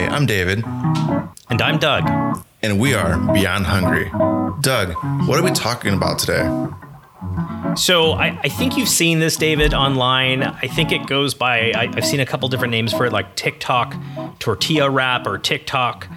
Hi, I'm David, And I'm Doug. and we are Beyond Hungry. Doug, what are we talking about today? So I, I think you've seen this, David, online. I think it goes by, I, I've seen a couple different names for it, like TikTok tortilla wrap or TikTok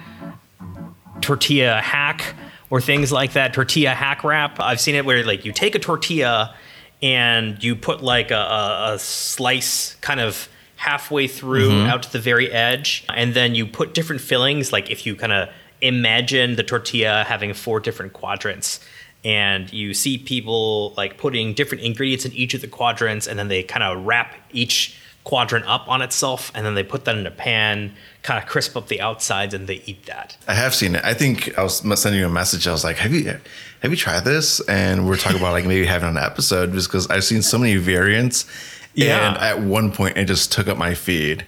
tortilla hack or things like that. Tortilla hack wrap. I've seen it where like you take a tortilla and you put like a, a, a slice kind of halfway through mm-hmm. out to the very edge, and then you put different fillings. Like if you kind of imagine the tortilla having four different quadrants. And you see people like putting different ingredients in each of the quadrants, and then they kind of wrap each quadrant up on itself, and then they put that in a pan, kind of crisp up the outsides, and they eat that. I have seen it. I think I was sending you a message. I was like, "Have you have you tried this?" And we're talking about like maybe having an episode just because I've seen so many variants. Yeah. And at one point, it just took up my feed.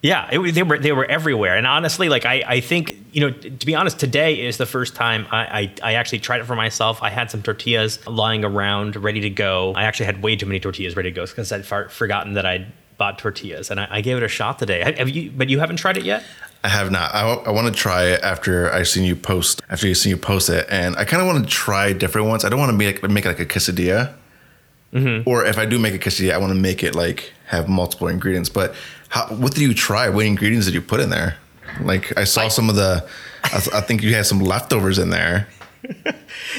Yeah, it, they were they were everywhere, and honestly, like I, I think you know, to be honest, today is the first time I, I I actually tried it for myself. I had some tortillas lying around, ready to go. I actually had way too many tortillas ready to go because I'd far, forgotten that I'd bought tortillas, and I, I gave it a shot today. Have, have you? But you haven't tried it yet? I have not. I, I want to try it after I've seen you post. After you've seen you post it, and I kind of want to try different ones. I don't want to make make it like a quesadilla, Mm-hmm. or if I do make a quesadilla, I want to make it like have multiple ingredients. But how, what did you try? What ingredients did you put in there? Like I saw some of the. I, th- I think you had some leftovers in there.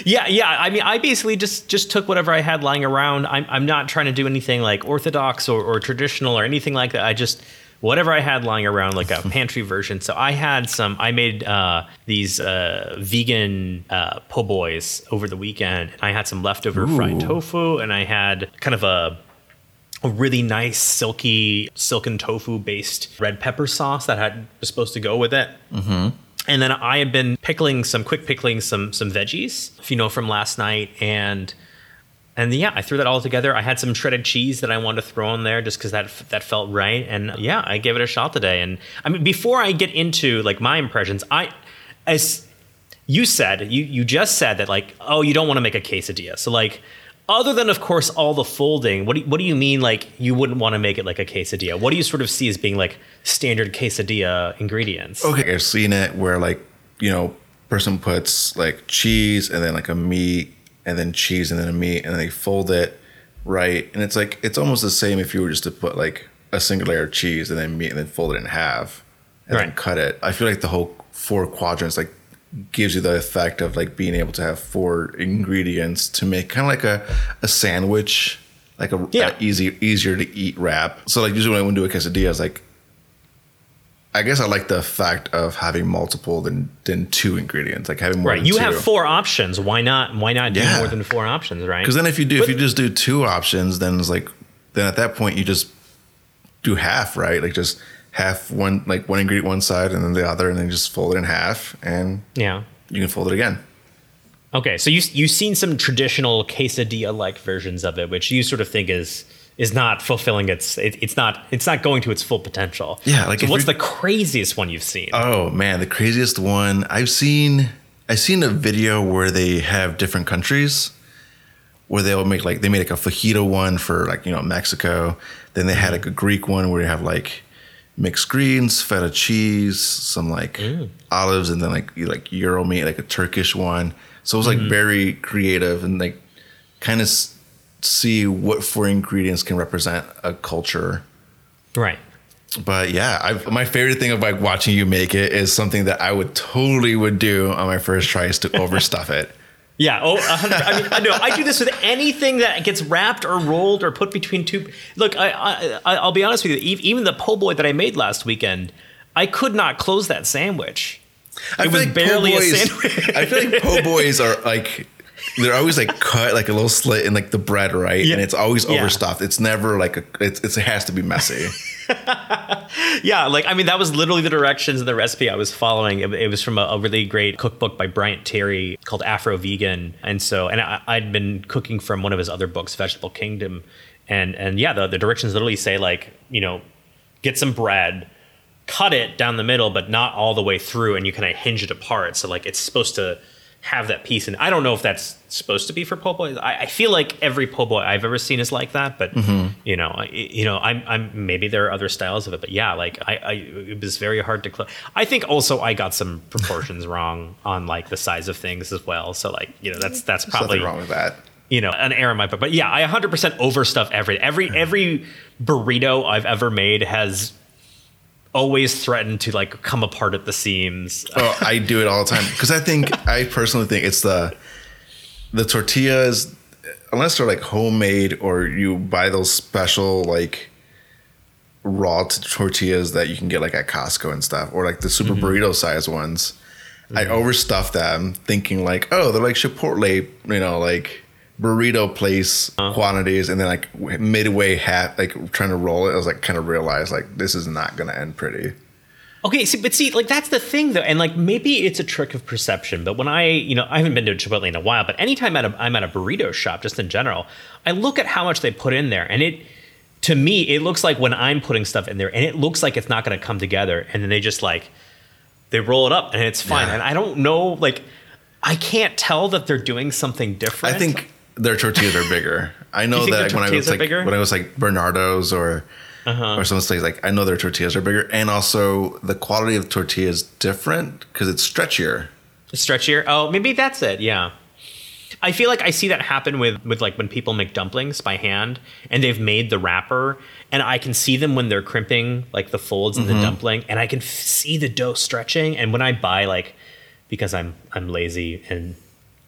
Yeah, yeah. I mean, I basically just just took whatever I had lying around. I'm I'm not trying to do anything like orthodox or, or traditional or anything like that. I just whatever I had lying around, like a pantry version. So I had some. I made uh, these uh, vegan uh, po' boys over the weekend. I had some leftover fried tofu, and I had kind of a a really nice silky silken tofu based red pepper sauce that had was supposed to go with it. Mm-hmm. And then I had been pickling some quick pickling some some veggies, if you know from last night, and and yeah, I threw that all together. I had some shredded cheese that I wanted to throw in there just because that that felt right. And yeah, I gave it a shot today. And I mean, before I get into like my impressions, I as you said, you you just said that like, oh, you don't want to make a quesadilla. So like, other than of course all the folding, what do what do you mean like you wouldn't want to make it like a quesadilla? What do you sort of see as being like standard quesadilla ingredients? Okay, I've seen it where like you know, person puts like cheese and then like a meat and then cheese and then a meat and then they fold it right, and it's like it's almost the same if you were just to put like a single layer of cheese and then meat and then fold it in half and then cut it. I feel like the whole four quadrants like gives you the effect of like being able to have four ingredients to make kind of like a a sandwich. Like a, Yeah. a easy, easier to eat wrap. So like usually when I to do a quesadilla, it's like I guess I like the fact of having multiple than than two ingredients, like having more. Right. You two. have four options. Why not? Why not do Yeah. more than four options? Right. Because then if you do, if you just do two options, then it's like, then at that point you just do half, right? Like just half one, like one ingredient one side, and then the other, and then just fold it in half, and yeah. you can fold it again. Okay. So you you've seen some traditional quesadilla like versions of it, which you sort of think is is not fulfilling its it, it's not it's not going to its full potential. Yeah, like So what's the craziest one you've seen? Oh man, the craziest one I've seen. I've seen a video where they have different countries, where they'll make like they made like a fajita one for like you know Mexico. Then they had like a Greek one where you have like mixed greens, feta cheese, some like mm. olives, and then like you like gyro meat, like a Turkish one. So it was like mm-hmm. very creative and like kind of see what four ingredients can represent a culture right. but yeah, I've, my favorite thing of like watching you make it is something that I would totally would do on my first try is to overstuff it. Yeah. Oh, I mean, I know. I do this with anything that gets wrapped or rolled or put between two. Look, I, I I'll be honest with you. Even the po' boy that I made last weekend, I could not close that sandwich. I It was po' barely a boys- sandwich. I feel like po' boys are like they're always like cut like a little slit in like the bread, right? Yeah. And it's always Yeah. overstuffed. It's never like a. It's, it's it has to be messy. Yeah, like I mean, that was literally the directions in the recipe I was following. It, it was from a, a really great cookbook by Bryant Terry called Afro Vegan, and so and I, I'd been cooking from one of his other books, Vegetable Kingdom, and and yeah, the, the directions literally say like you know, get some bread, cut it down the middle, but not all the way through, and you kind of hinge it apart. So like it's supposed to have that piece. And I don't know if that's supposed to be for po' boy. I, I feel like every po' boy I've ever seen is like that, but mm-hmm. you know, I, you know, I'm, I'm maybe there are other styles of it, but yeah, like I, I it was very hard to. Cl- I think also I got some proportions wrong on like the size of things as well. So like you know, that's that's There's probably wrong with that. you know an error in my book. But yeah, I 100% overstuff every every every burrito I've ever made has always threatened to like come apart at the seams. Oh, I do it all the time because I think I personally think it's the the tortillas, unless they're like homemade or you buy those special like raw tortillas that you can get like at Costco and stuff, or like the super mm-hmm. burrito size ones. I mm-hmm. overstuff them, thinking like, oh, they're like Chipotle, you know, like burrito place uh-huh. quantities, and then like midway hat, like trying to roll it, I was like, kind of realized like this is not gonna end pretty. Okay, see, but see, like that's the thing though, and like maybe it's a trick of perception. But when I, you know, I haven't been to Chipotle in a while, but anytime at a, I'm at a burrito shop, just in general, I look at how much they put in there, and it, to me, it looks like when I'm putting stuff in there, and it looks like it's not going to come together, and then they just like, they roll it up, and it's fine, Yeah. and I don't know, like, I can't tell that they're doing something different. I think their tortillas are bigger. I know that when I was like bigger? when I was like Bernardo's or Uh-huh. or some place like I know their tortillas are bigger, and also the quality of the tortilla is different because it's stretchier. It's stretchier. Oh, maybe that's it. Yeah. I feel like I see that happen with with like when people make dumplings by hand and they've made the wrapper and I can see them when they're crimping like the folds in the dumpling and I can f- see the dough stretching and when I buy like because I'm I'm lazy and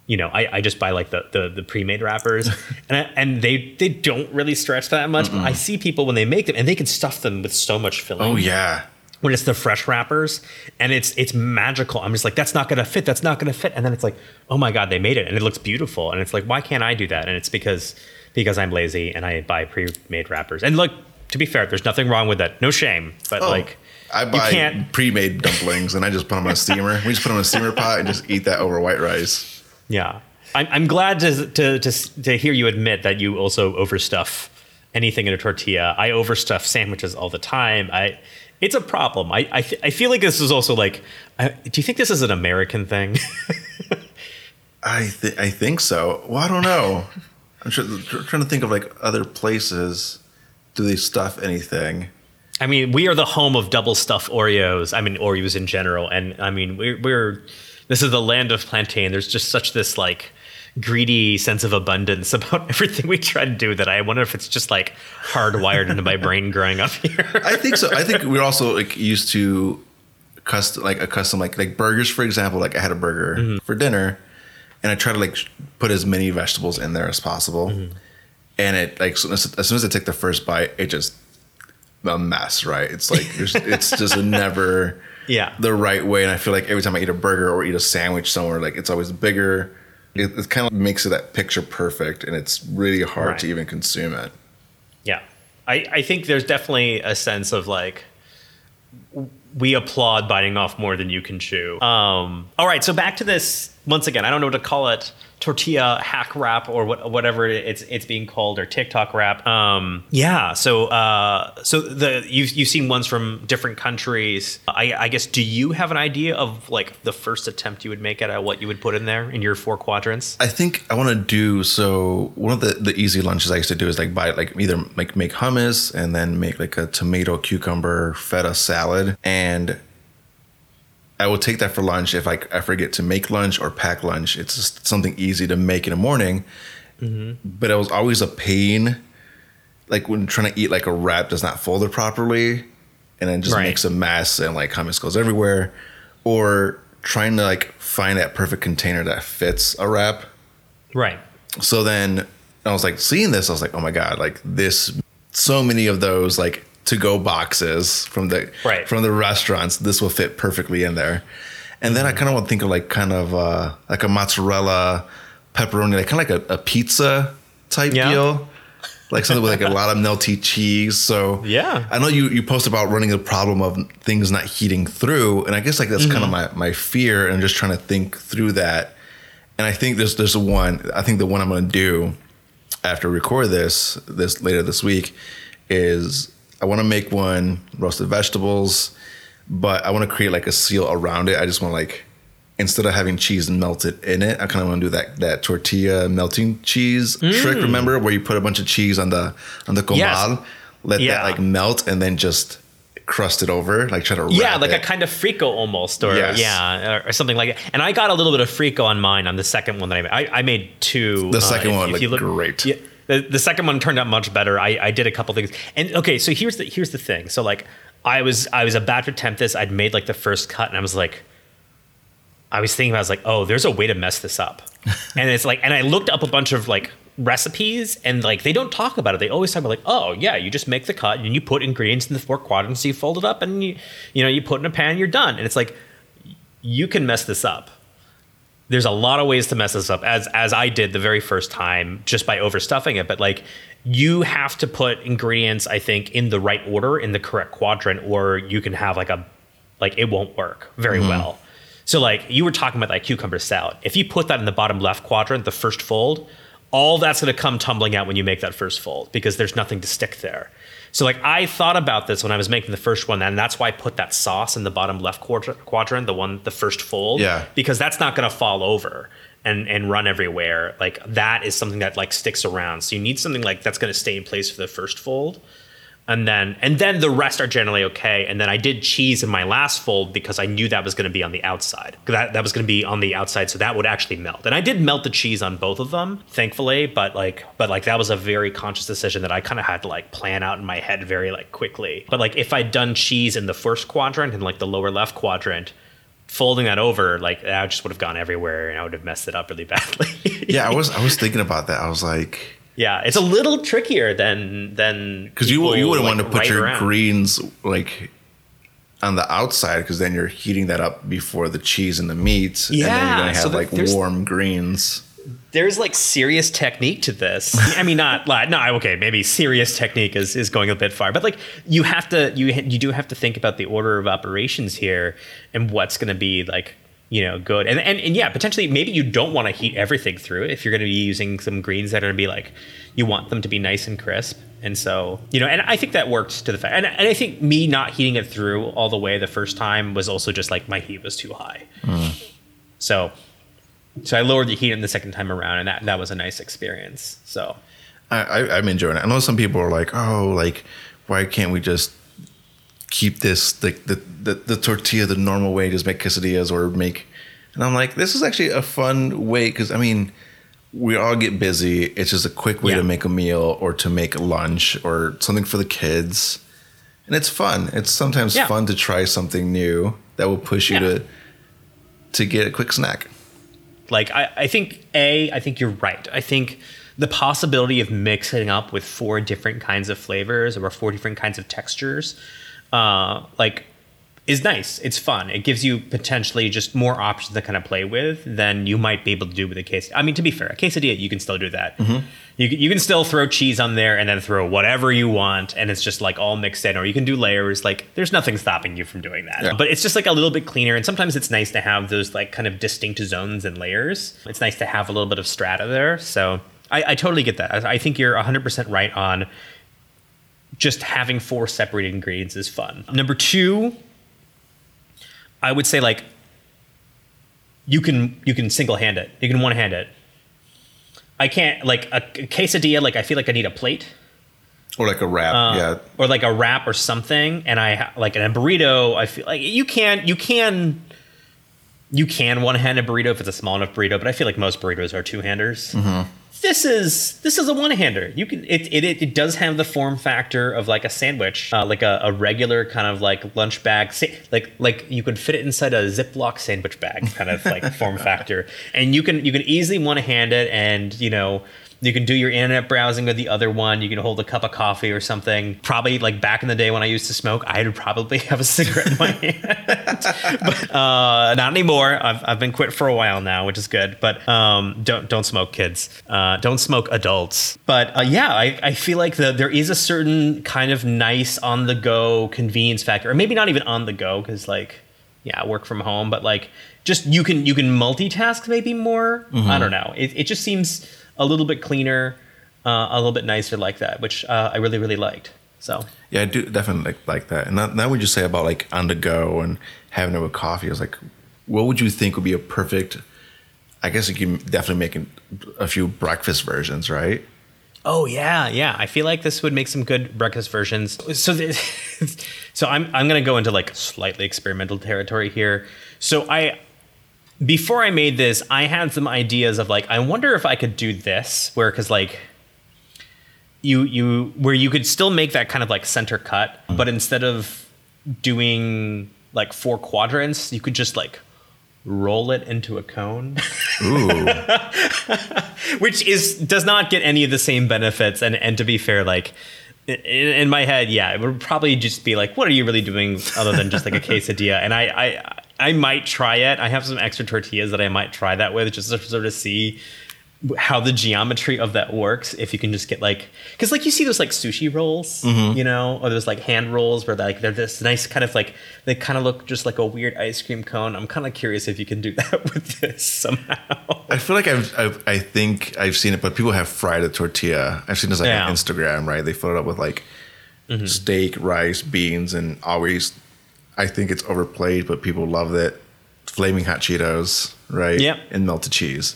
you know I, I just buy like the the, the pre-made wrappers and I, and they they don't really stretch that much but I see people when they make them and they can stuff them with so much filling Oh yeah, when it's the fresh wrappers and it's it's magical. I'm just like, that's not gonna fit, that's not gonna fit. And then it's like, oh my god, they made it and it looks beautiful. And it's like, why can't I do that? And it's because because I'm lazy and I buy pre-made wrappers. And look, to be fair, there's nothing wrong with that. No shame. But oh, like I buy pre-made dumplings and I just put them on a steamer. we just put them in a steamer pot and just eat that over white rice. Yeah. I'm, I'm glad to, to, to, to hear you admit that you also overstuff anything in a tortilla. I overstuff sandwiches all the time. I, it's a problem. I, I, th- I feel like this is also like, I, do you think this is an American thing? I th- I think so. Well, I don't know. I'm tr- trying to think of like other places. Do they stuff anything? I mean, we are the home of double stuffed Oreos. I mean, Oreos in general. And I mean, we're, we're this is the land of plantain. There's just such this like greedy sense of abundance about everything we try to do that I wonder if it's just like hardwired into my brain growing up here. I think so. I think we're also like used to custom like a custom like like burgers for example. Like I had a burger Mm-hmm. for dinner, and I try to like put as many vegetables in there as possible. Mm-hmm. And it like so- as soon as I take the first bite, it just a mess. Right? It's like it's just never Yeah. the right way. And I feel like every time I eat a burger or eat a sandwich somewhere, like it's always bigger. It, it kind of makes it that picture perfect, and it's really hard Right. to even consume it. Yeah. I, I think there's definitely a sense of like we applaud biting off more than you can chew. Um, all right, so back to this once again. I don't know what to call it: tortilla hack wrap or what, whatever it's it's being called, or TikTok wrap. Um, yeah. So uh, so the you've you've seen ones from different countries. I, I guess do you have an idea of like the first attempt you would make at what you would put in there in your four quadrants? I think I want to do so. One of the, the easy lunches I used to do is like buy like either like make hummus and then make like a tomato cucumber feta salad, and I will take that for lunch if I, I forget to make lunch or pack lunch. It's just something easy to make in the morning, mm-hmm. but it was always a pain, like when trying to eat like a wrap does not fold it properly, and then just Right. makes a mess and like hummus goes everywhere, or trying to like find that perfect container that fits a wrap Right. so then I was like seeing this, I was like, oh my god, like this, so many of those like to go boxes from the Right. from the restaurants, this will fit perfectly in there. And then I kind of want to think of like kind of uh, like a mozzarella pepperoni, like kind of like a, a pizza type Yeah. deal. Like something with like a lot of melty cheese. So Yeah. I know you you post about running the problem of things not heating through, and I guess like that's kind of Mm-hmm. my my fear, and just trying to think through that. And I think there's there's one. I think the one I'm going to do after record this this later this week is I want to make one roasted vegetables, but I want to create like a seal around it. I just want to like instead of having cheese melted in it, I kind of want to do that that tortilla melting cheese trick. Remember where you put a bunch of cheese on the on the comal, Yes. let Yeah. that like melt, and then just crust it over, like try to Yeah, like it. a kind of frico almost, or Yes. yeah, or, or something like that. And I got a little bit of frico on mine on the second one that I made. I, I made two. uh, The second one looked you great. Yeah, the, the second one turned out much better. I, I did a couple things, and okay, so here's the here's the thing. So like, I was I was about to attempt this. I'd made like the first cut, and I was like, I was thinking, I was like, oh, there's a way to mess this up, and it's like, and I looked up a bunch of like recipes and like they don't talk about it they always talk about like oh yeah you just make the cut and you put ingredients in the four quadrants you fold it up and you you know you put in a pan you're done and it's like you can mess this up there's a lot of ways to mess this up as as I did the very first time just by overstuffing it. But like you have to put ingredients I think in the right order in the correct quadrant or you can have like a like it won't work very mm-hmm. well. So like you were talking about like cucumber salad. If you put that in the bottom left quadrant the first fold all that's going to come tumbling out when you make that first fold because there's nothing to stick there so like I thought about this when I was making the first one, and that's why I put that sauce in the bottom left quadrant, quadrant the one, the first fold, Yeah. because that's not going to fall over and and run everywhere. Like that is something that like sticks around. So you need something like that's going to stay in place for the first fold, and then and then the rest are generally okay. And then I did cheese in my last fold because I knew that was going to be on the outside. That that was going to be on the outside, so that would actually melt. And I did melt the cheese on both of them, thankfully. But like but like that was a very conscious decision that I kind of had to like plan out in my head very like quickly. But like if I'd done cheese in the first quadrant and like the lower left quadrant. Folding that over, like I just would have gone everywhere, and I would have messed it up really badly. yeah, I was I was thinking about that. I was like, yeah, it's a little trickier than than because you you would like, want to put write your around. greens like on the outside because then you're heating that up before the cheese and the meat, and then Yeah, you're gonna so have that like warm greens. there's like serious technique to this. I mean, not like no, okay, maybe serious technique is, is going a bit far, but like you have to you you do have to think about the order of operations here and what's going to be like you know good and, and and yeah potentially maybe you don't want to heat everything through if you're going to be using some greens that are going to be like you want them to be nice and crisp and so you know and i think that worked to the fact and, and i think me not heating it through all the way the first time was also just like my heat was too high mm. so so I lowered the heat in the second time around, and that that was a nice experience. So I, I I'm enjoying it. I know some people are like, oh, like why can't we just keep this like the, the the tortilla the normal way, just make quesadillas or make, and I'm like, this is actually a fun way because I mean. We all get busy. It's just a quick way Yeah. to make a meal or to make lunch or something for the kids. And it's fun. It's sometimes Yeah. fun to try something new that will push you Yeah. to to get a quick snack. like I, I think a I think you're right. I think the possibility of mixing up with four different kinds of flavors or four different kinds of textures, uh, like is nice. It's fun. It gives you potentially just more options to kind of play with than you might be able to do with a case. I mean, to be fair, a quesadilla you can still do that. You can, you can still throw cheese on there and then throw whatever you want, and it's just like all mixed in. Or you can do layers. Like there's nothing stopping you from doing that. Yeah. But it's just like a little bit cleaner. And sometimes it's nice to have those like kind of distinct zones and layers. It's nice to have a little bit of strata there. So I, I totally get that. I, I think you're 100% right on just having four separated ingredients is fun. Number two, I would say like you can you can single hand it. You can one hand it. I can't like a, a quesadilla. Like I feel like I need a plate Or like a wrap. uh, yeah. or like a wrap or something. And I like in a burrito. I feel like you can you can you can one hand a burrito if it's a small enough burrito, but I feel like most burritos are two handers. This is this is a one hander. You can it, it it does have the form factor of like a sandwich, uh, like a, a regular kind of like lunch bag, sa- like like you could fit it inside a Ziploc sandwich bag kind of like form factor, and you can you can easily one hand it, and you know you can do your internet browsing with the other one. You can hold a cup of coffee or something. Probably like back in the day when I used to smoke, I'd probably have a cigarette in my hand. but uh, not anymore. I've, I've been quit for a while now, which is good. But um, don't don't smoke, kids. Uh, don't smoke, adults. But uh, yeah, I, I feel like the, there is a certain kind of nice on the go convenience factor, or maybe not even on the go, because like yeah, work from home, but like just you can you can multitask maybe more. I don't know. It it just seems a little bit cleaner, uh, a little bit nicer like that, which uh, I really really liked. So Yeah, I do definitely like, like that. And that, that would you say about like on the go and having it with coffee is like what would you think would be a perfect? I guess you can definitely make a few breakfast versions, right? Oh yeah, yeah. I feel like this would make some good breakfast versions. So, th- so I'm I'm gonna go into like slightly experimental territory here. So I, before I made this, I had some ideas of like I wonder if I could do this where because like. You you where you could still make that kind of like center cut, mm-hmm. but instead of doing like four quadrants, you could just like roll it into a cone. Ooh, which is does not get any of the same benefits and and to be fair like in, in my head yeah it would probably just be like what are you really doing other than just like a quesadilla and i i i might try it i have some extra tortillas that i might try that with just to sort of see how the geometry of that works if you can just get like because like you see those like sushi rolls mm-hmm. you know or those like hand rolls where like they're this nice kind of like they kind of look just like a weird ice cream cone i'm kind of curious if you can do that with this somehow I feel like I've, I've I think I've seen it, but people have fried a tortilla. I've seen this like Yeah. on Instagram, right? They fill it up with like mm-hmm. steak, rice, beans, and always. I think it's overplayed, but people love it. Flaming hot Cheetos, right? Yep. and melted cheese.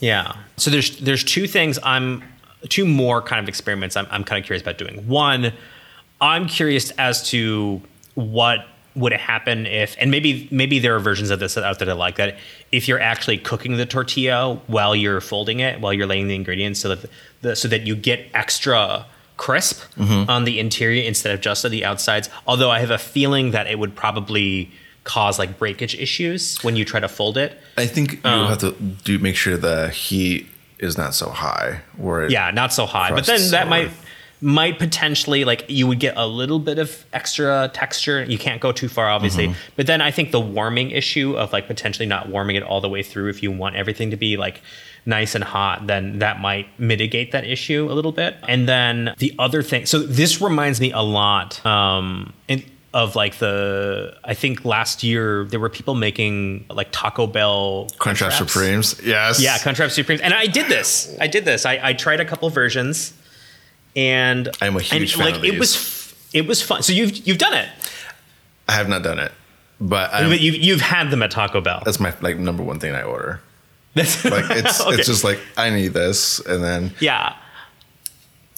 Yeah. So there's there's two things I'm two more kind of experiments I'm I'm kind of curious about doing. One, I'm curious as to what would happen if and maybe maybe there are versions of this out there that like that if you're actually cooking the tortilla while you're folding it while you're laying the ingredients so that the so that you get extra crisp on the interior instead of just on the outsides although i have a feeling that it would probably cause like breakage issues when you try to fold it I think you Uh. have to do make sure the heat is not so high. Where yeah not so high but then that or- might might potentially like you would get a little bit of extra texture you can't go too far obviously Mm-hmm. but then i think the warming issue of like potentially not warming it all the way through if you want everything to be like nice and hot then that might mitigate that issue a little bit and then the other thing so this reminds me a lot um in, of like the i think last year there were people making like taco bell Crunchwrap. Supremes. Yes. Yeah, Crunchwrap Supremes. And I did this. I did this. I, I tried a couple versions, and I'm a huge and, fan like of it these. was it was fun. So you've you've done it, I have not done it, but but you've you've had them at Taco Bell. that's my like number one thing I order. That's Like it's Okay. it's just like I need this, and then yeah.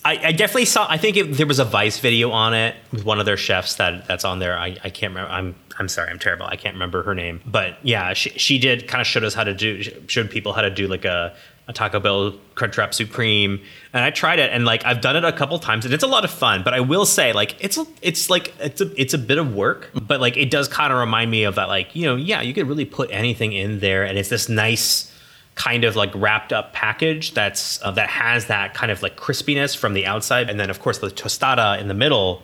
I, I definitely saw. I think it, there was a Vice video on it with one of their chefs that that's on there. I, I can't remember. I'm I'm sorry. I'm terrible. I can't remember her name. But yeah, she, she did kind of showed us how to do showed people how to do like a, a Taco Bell Crunchwrap Supreme. And I tried it, and like I've done it a couple times, and it's a lot of fun. But I will say, like it's it's like it's a it's a bit of work, but like it does kind of remind me of that. Like you know, yeah, you could really put anything in there, and it's this nice kind of like wrapped up package that's uh, that has that kind of like crispiness from the outside. And then of course the tostada in the middle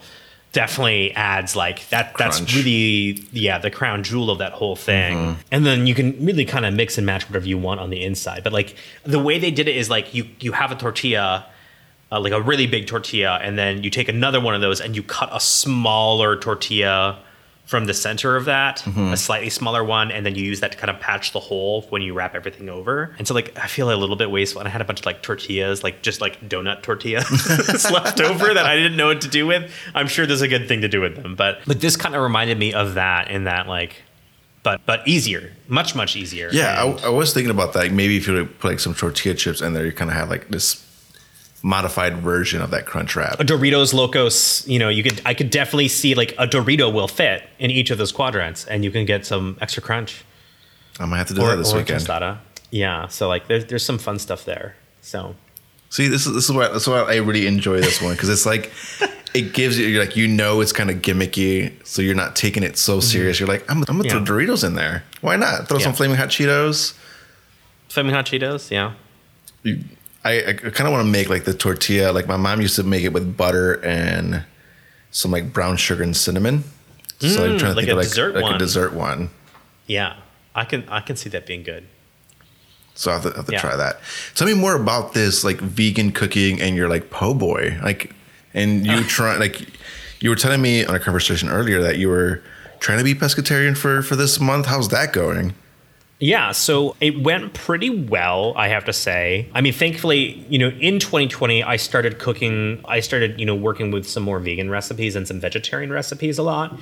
definitely adds like that that's really yeah the crown jewel of that whole thing. And then you can really kind of mix and match whatever you want on the inside. But like the way they did it is like you you have a tortilla uh, like a really big tortilla and then you take another one of those and you cut a smaller tortilla from the center of that, mm-hmm. a slightly smaller one, and then you use that to kind of patch the hole when you wrap everything over. And so, like, I feel a little bit wasteful. And I had a bunch of like tortillas, like just like donut tortillas left over that I didn't know what to do with. I'm sure there's a good thing to do with them, but but this kind of reminded me of that in that like, but but easier, much much easier. yeah, I, I was thinking about that. Maybe if you put like some tortilla chips in there, you kind of have like this modified version of that crunch wrap. a Doritos Locos, you know, you could I could definitely see like a Dorito will fit in each of those quadrants, and you can get some extra crunch I might have to do or, that this or weekend. tostada. Yeah, so like there's there's some fun stuff there. So See, this is this is why this is why I really enjoy this one because it's like it gives you you're like you know it's kind of gimmicky, so you're not taking it so serious. You're like I'm, I'm gonna Mm-hmm. Yeah. throw Doritos in there. Why not throw some flaming hot Cheetos? flaming hot Cheetos, yeah. You, I, I kind of want to make like the tortilla. Like my mom used to make it with butter and some like brown sugar and cinnamon. So I'm Mm, trying to like think a of like, dessert like one. a dessert one. Yeah. I can I can see that being good. So I have to, have to Yeah. try that. Tell me more about this like vegan cooking and your like po' boy. Like, and you try like you were telling me on a conversation earlier that you were trying to be pescatarian for for this month. How's that going? Yeah, so it went pretty well, I have to say. I mean, thankfully, you know, in 2020, I started cooking, I started, you know, working with some more vegan recipes and some vegetarian recipes a lot.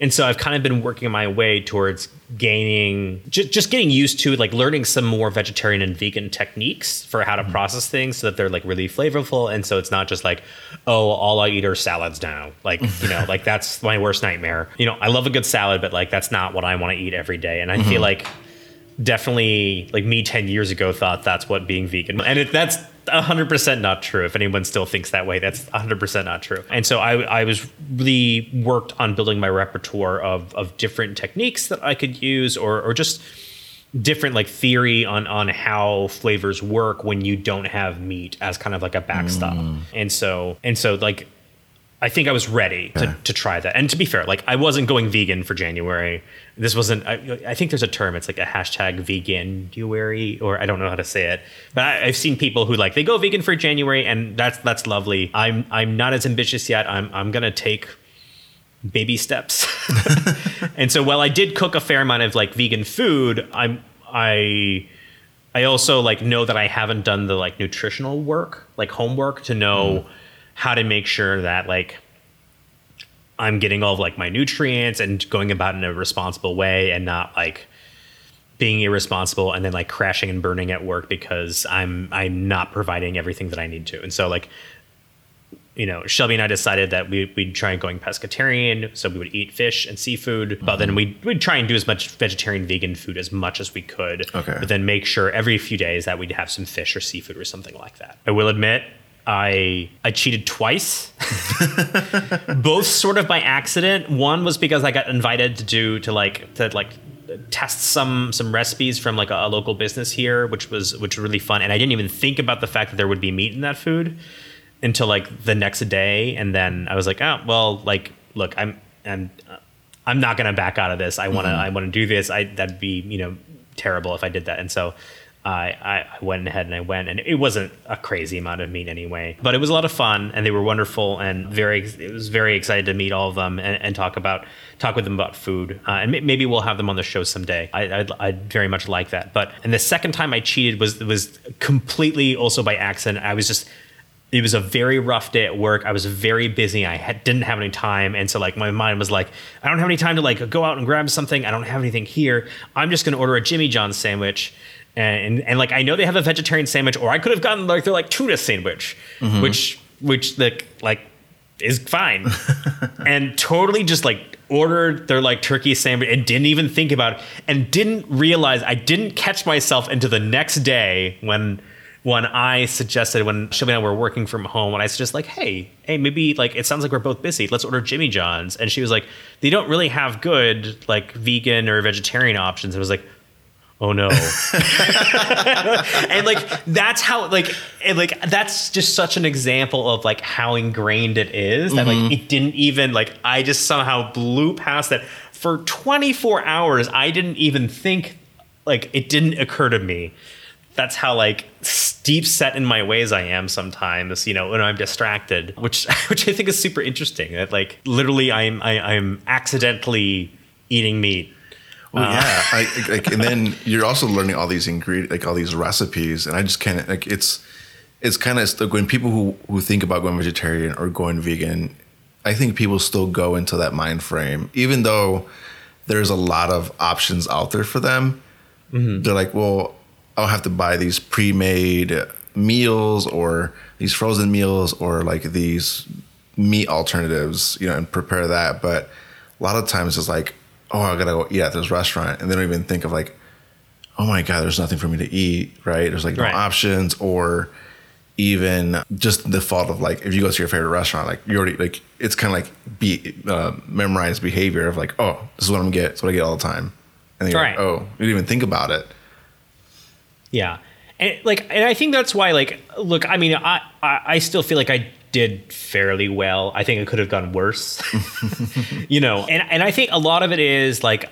And so I've kind of been working my way towards gaining, just, just getting used to like learning some more vegetarian and vegan techniques for how to mm-hmm. process things so that they're like really flavorful. And so it's not just like, oh, all I eat are salads now. Like, you know, like that's my worst nightmare. You know, I love a good salad, but like that's not what I want to eat every day. And I mm-hmm. feel like, definitely like me 10 years ago thought that's what being vegan and it, that's 100% not true. If anyone still thinks that way that's 100% not true. And so i, I was really worked on building my repertoire of, of different techniques that i could use or, or just different like theory on on how flavors work when you don't have meat as kind of like a backstop. Mm. and so and so like I think I was ready to, to try that. And to be fair, like I wasn't going vegan for January. This wasn't. I, I think there's a term. It's like a hashtag veganuary, or I don't know how to say it. But I, have seen people who like they go vegan for January, and that's that's lovely. I'm I'm not as ambitious yet. I'm I'm gonna take baby steps. and so while I did cook a fair amount of like vegan food, I'm I I also like know that I haven't done the like nutritional work, like homework to know. Mm how to make sure that like I'm getting all of like my nutrients and going about in a responsible way and not like being irresponsible and then like crashing and burning at work because I'm I'm not providing everything that I need to. And so like you know, Shelby and I decided that we, we'd try going pescatarian, so we would eat fish and seafood, mm-hmm. but then we'd, we'd try and do as much vegetarian, vegan food as much as we could. Okay. But then make sure every few days that we'd have some fish or seafood or something like that. I will admit, I I cheated twice, both sort of by accident. One was because I got invited to do to like to like test some some recipes from like a, a, local business here, which was which was really fun. And I didn't even think about the fact that there would be meat in that food until like the next day. And then I was like, oh well, like look, I'm I'm I'm not gonna back out of this. I wanna mm-hmm. I wanna do this. I that'd be you know terrible if I did that. And so I, I went ahead and I went, and it wasn't a crazy amount of meat anyway, but it was a lot of fun, and they were wonderful, and very. It was very excited to meet all of them and, and talk about talk with them about food, uh, and maybe we'll have them on the show someday. I, I'd, I'd, very much like that. But and the second time I cheated was was completely also by accident. I was just it was a very rough day at work. I was very busy. I had, didn't have any time, and so like my mind was like, I don't have any time to like go out and grab something. I don't have anything here. I'm just going to order a Jimmy John's sandwich and, and, like I know they have a vegetarian sandwich, or I could have gotten like their like tuna sandwich, mm-hmm. which which the like is fine, and totally just like ordered their like turkey sandwich and didn't even think about it, and didn't realize I didn't catch myself until the next day when when I suggested when Shelby and I were working from home, when I suggested like, hey, hey, maybe like it sounds like we're both busy. Let's order Jimmy John's. And she was like, they don't really have good like vegan or vegetarian options. It was like, oh no and like that's how like and like that's just such an example of like how ingrained it is that mm-hmm. like it didn't even like i just somehow blew past that for 24 hours i didn't even think like it didn't occur to me that's how like deep set in my ways I am sometimes, you know, when I'm distracted, which which I think is super interesting. That like literally I'm I, I'm accidentally eating meat well, uh, yeah, I, like, and then you're also learning all these ingredients, like all these recipes, and I just can't like it's it's kind of like when people who who think about going vegetarian or going vegan, I think people still go into that mind frame, even though there's a lot of options out there for them. Mm-hmm. They're like, well, I'll have to buy these pre-made meals or these frozen meals or like these meat alternatives, you know, and prepare that. But a lot of times it's like, oh, I gotta go eat at this restaurant, and they don't even think of like, oh my god, there's nothing for me to eat, right? There's like no right. options, or even just the fault of like if you go to your favorite restaurant, like you already like it's kind of like be uh, memorized behavior of like, oh, this is what I'm gonna get. It's what I get all the time, and then you're right. like, oh, you didn't even think about it. Yeah. And like, and I think that's why, like, look, I mean, I, I, I still feel like I did fairly well. I think it could have gone worse. you know, and and I think a lot of it is like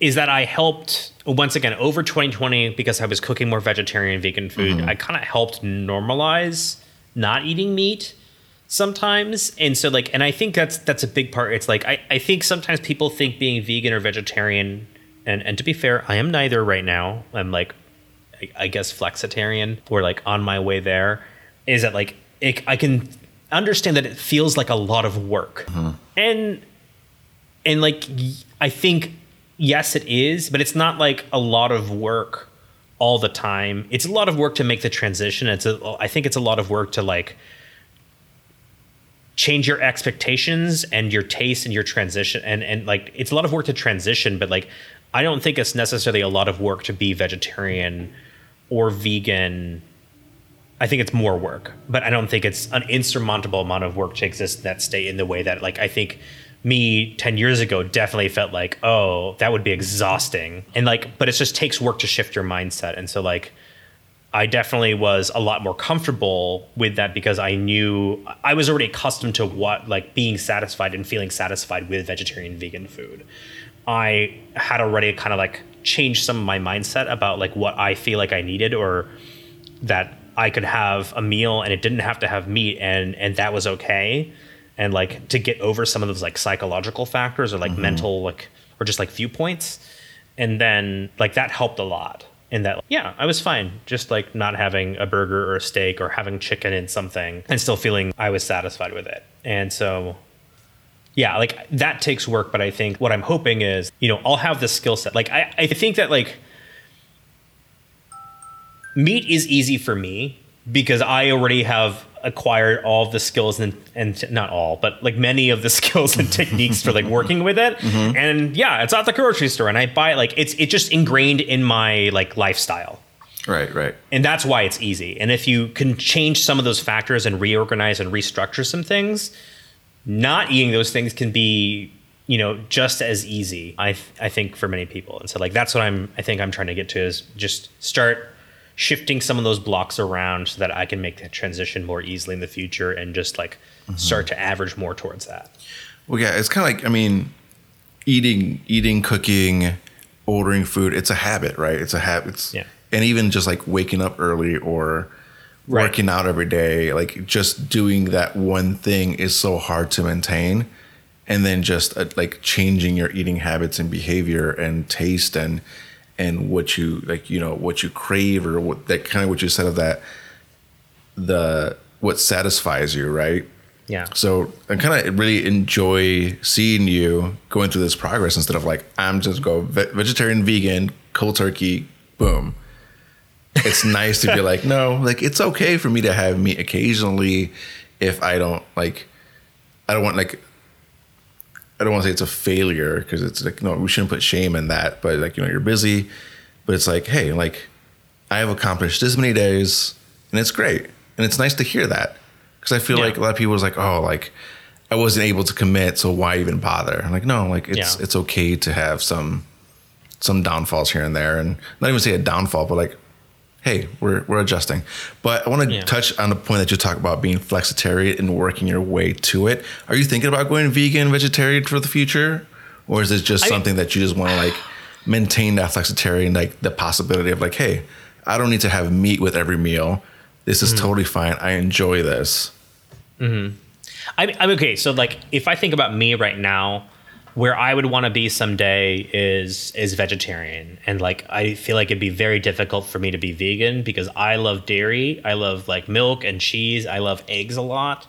is that I helped once again over 2020 because I was cooking more vegetarian vegan food. Mm-hmm. I kind of helped normalize not eating meat sometimes. And so like and I think that's that's a big part. It's like I, I think sometimes people think being vegan or vegetarian and and to be fair, I am neither right now. I'm like, I, I guess flexitarian or like on my way there. Is that like it, I can understand that it feels like a lot of work, mm-hmm. and and like I think yes, it is, but it's not like a lot of work all the time. It's a lot of work to make the transition. It's a, I think it's a lot of work to like change your expectations and your taste and your transition and and like it's a lot of work to transition but like i don't think it's necessarily a lot of work to be vegetarian or vegan i think it's more work but i don't think it's an insurmountable amount of work to exist in that state in the way that like i think me 10 years ago definitely felt like oh that would be exhausting and like but it just takes work to shift your mindset and so like I definitely was a lot more comfortable with that because I knew I was already accustomed to what like being satisfied and feeling satisfied with vegetarian vegan food. I had already kind of like changed some of my mindset about like what I feel like I needed or that I could have a meal and it didn't have to have meat and and that was okay. And like to get over some of those like psychological factors or like mm-hmm. mental like or just like viewpoints. And then like that helped a lot in that yeah i was fine just like not having a burger or a steak or having chicken in something and still feeling i was satisfied with it and so yeah like that takes work but i think what i'm hoping is you know i'll have the skill set like I, I think that like meat is easy for me because i already have acquired all of the skills and and not all but like many of the skills and techniques for like working with it. Mm-hmm. And yeah it's at the grocery store and i buy it like it's it's just ingrained in my like lifestyle. Right, right. and that's why it's easy. And if you can change some of those factors and reorganize and restructure some things not eating those things can be you know just as easy i th- i think for many people. And so like that's what i'm i think i'm trying to get to is just start shifting some of those blocks around so that i can make that transition more easily in the future and just like start to average more towards that Well, yeah, it's kind of like I mean, eating, eating, cooking, ordering food. It's a habit, right? It's a habit. It's, Yeah. And even just like waking up early or Right. working out every day, like just doing that one thing is so hard to maintain. And then just uh, like changing your eating habits and behavior and taste and and what you like, you know, what you crave or what that kind of what you said of that the what satisfies you, right? yeah So I kind of really enjoy seeing you going through this progress instead of like I'm just go ve- vegetarian, vegan, cold turkey, boom. It's nice to be like no, like it's okay for me to have meat occasionally if I don't like. I don't want like. I don't want to say it's a failure because it's like no, we shouldn't put shame in that. But like you know, you're busy, but it's like hey, like I have accomplished this many days, and it's great, and it's nice to hear that because I feel Yeah. like a lot of people was like, oh, like I wasn't able to commit, so why even bother? I'm like, no, like it's Yeah. it's okay to have some some downfalls here and there, and not even say a downfall, but like, hey, we're we're adjusting. But I want to Yeah. touch on the point that you talk about being flexitarian and working your way to it. Are you thinking about going vegan, vegetarian for the future, or is it just I- something that you just want to like maintain that flexitarian, like the possibility of like, hey, I don't need to have meat with every meal. This Mm-hmm. is totally fine. I enjoy this. I'm, I'm okay. So like, if I think about me right now, where I would want to be someday is is vegetarian, and like I feel like it'd be very difficult for me to be vegan because I love dairy, I love like milk and cheese, I love eggs a lot,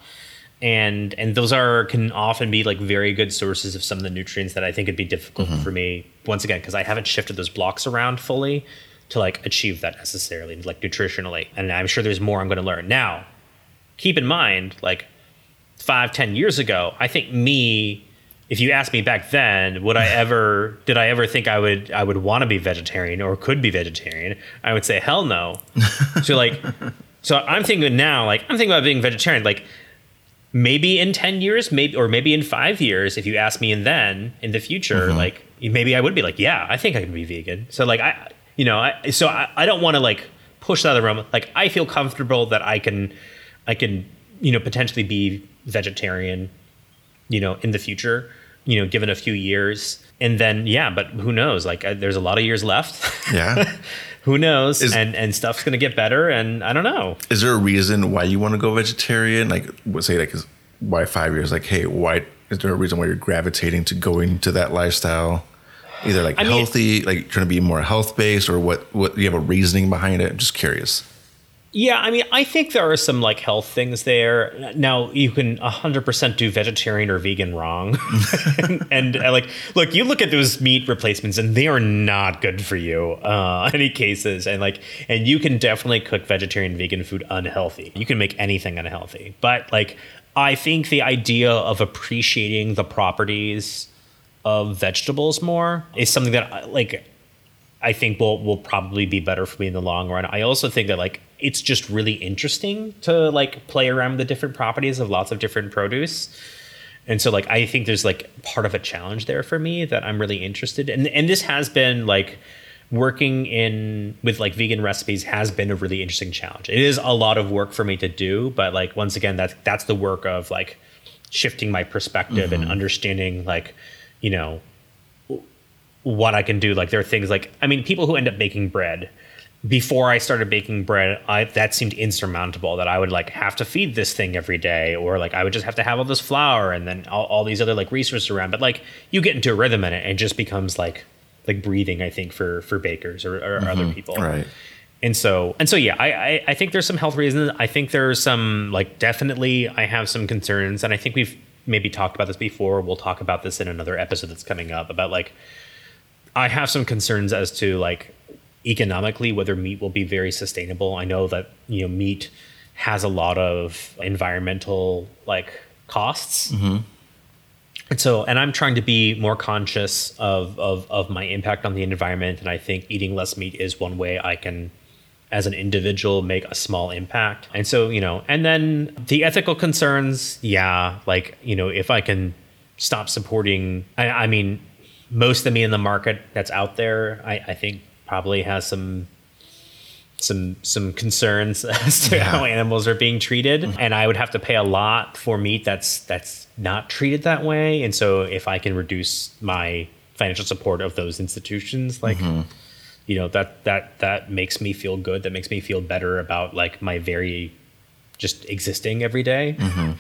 and and those are can often be like very good sources of some of the nutrients that I think it'd be difficult mm-hmm. for me once again because I haven't shifted those blocks around fully to like achieve that necessarily like nutritionally, and I'm sure there's more I'm going to learn. Now. Keep in mind, like five, ten years ago, I think me, if you asked me back then, would I ever did I ever think I would I would want to be vegetarian or could be vegetarian? I would say hell no. so like so I'm thinking now, like I'm thinking about being vegetarian, like maybe in 10 years, maybe or maybe in five years, if you ask me and then in the future, mm-hmm. like maybe I would be like, yeah, I think I can be vegan. So like I you know, I so I, I don't want to like push that other realm. Like I feel comfortable that I can I can, you know, potentially be vegetarian, you know, in the future, you know, given a few years. And then, yeah, but who knows? Like, uh, there's a lot of years left. Yeah. who knows? Is- and and stuff's gonna get better. And I don't know. is there a reason why you want to go vegetarian? Like, what say like, is- why five years? Like, hey, why is there a reason why you're gravitating to going to that lifestyle? Either like I mean- healthy, like trying to be more health based, or what? What you have a reasoning behind it? I'm just curious. Yeah, I mean, I think there are some like health things there. Now you can 100% do vegetarian or vegan wrong. and, and, uh, like, look, you look at those meat replacements and they are not good for you uh, any cases. And like, and you can definitely cook vegetarian, vegan food unhealthy. You can make anything unhealthy. But like, I think the idea of appreciating the properties of vegetables more is something that I- like I think will will probably be better for me in the long run. I also think that like it's just really interesting to like play around with the different properties of lots of different produce. And so like I think there's like part of a challenge there for me that I'm really interested in. And and this has been like working in with like vegan recipes has been a really interesting challenge. It is a lot of work for me to do, but like once again that's that's the work of like shifting my perspective and mm-hmm. understanding like, you know, what I can do. Like there are things like I mean, people who end up making bread. Before I started baking bread, I that seemed insurmountable. That I would like have to feed this thing every day, or like I would just have to have all this flour and then all, all these other like resources around. But like you get into a rhythm in it, and it just becomes like like breathing. I think for for bakers or, or other mm-hmm. people, Right. and so and so yeah I, I i think there's some health reasons i think there's some like definitely i have some concerns and i think we've maybe talked about this before we'll talk about this in another episode that's coming up about like i have some concerns as to like economically whether meat will be very sustainable i know that you know meat has a lot of environmental like costs mm-hmm. and so, and I'm trying to be more conscious of, of, of my impact on the environment. And I think eating less meat is one way I can, as an individual, make a small impact. And so, you know, and then the ethical concerns, yeah, like, you know, if I can stop supporting, I, I mean, most of the meat in the market that's out there, I, I think probably has some some some concerns as to Yeah. how animals are being treated. Mm-hmm. And i would have to pay a lot for meat that's that's not treated that way. And so if i can reduce my financial support of those institutions like mm-hmm. you know that that that makes me feel good. That makes me feel better about like my very just existing every day. Mm-hmm.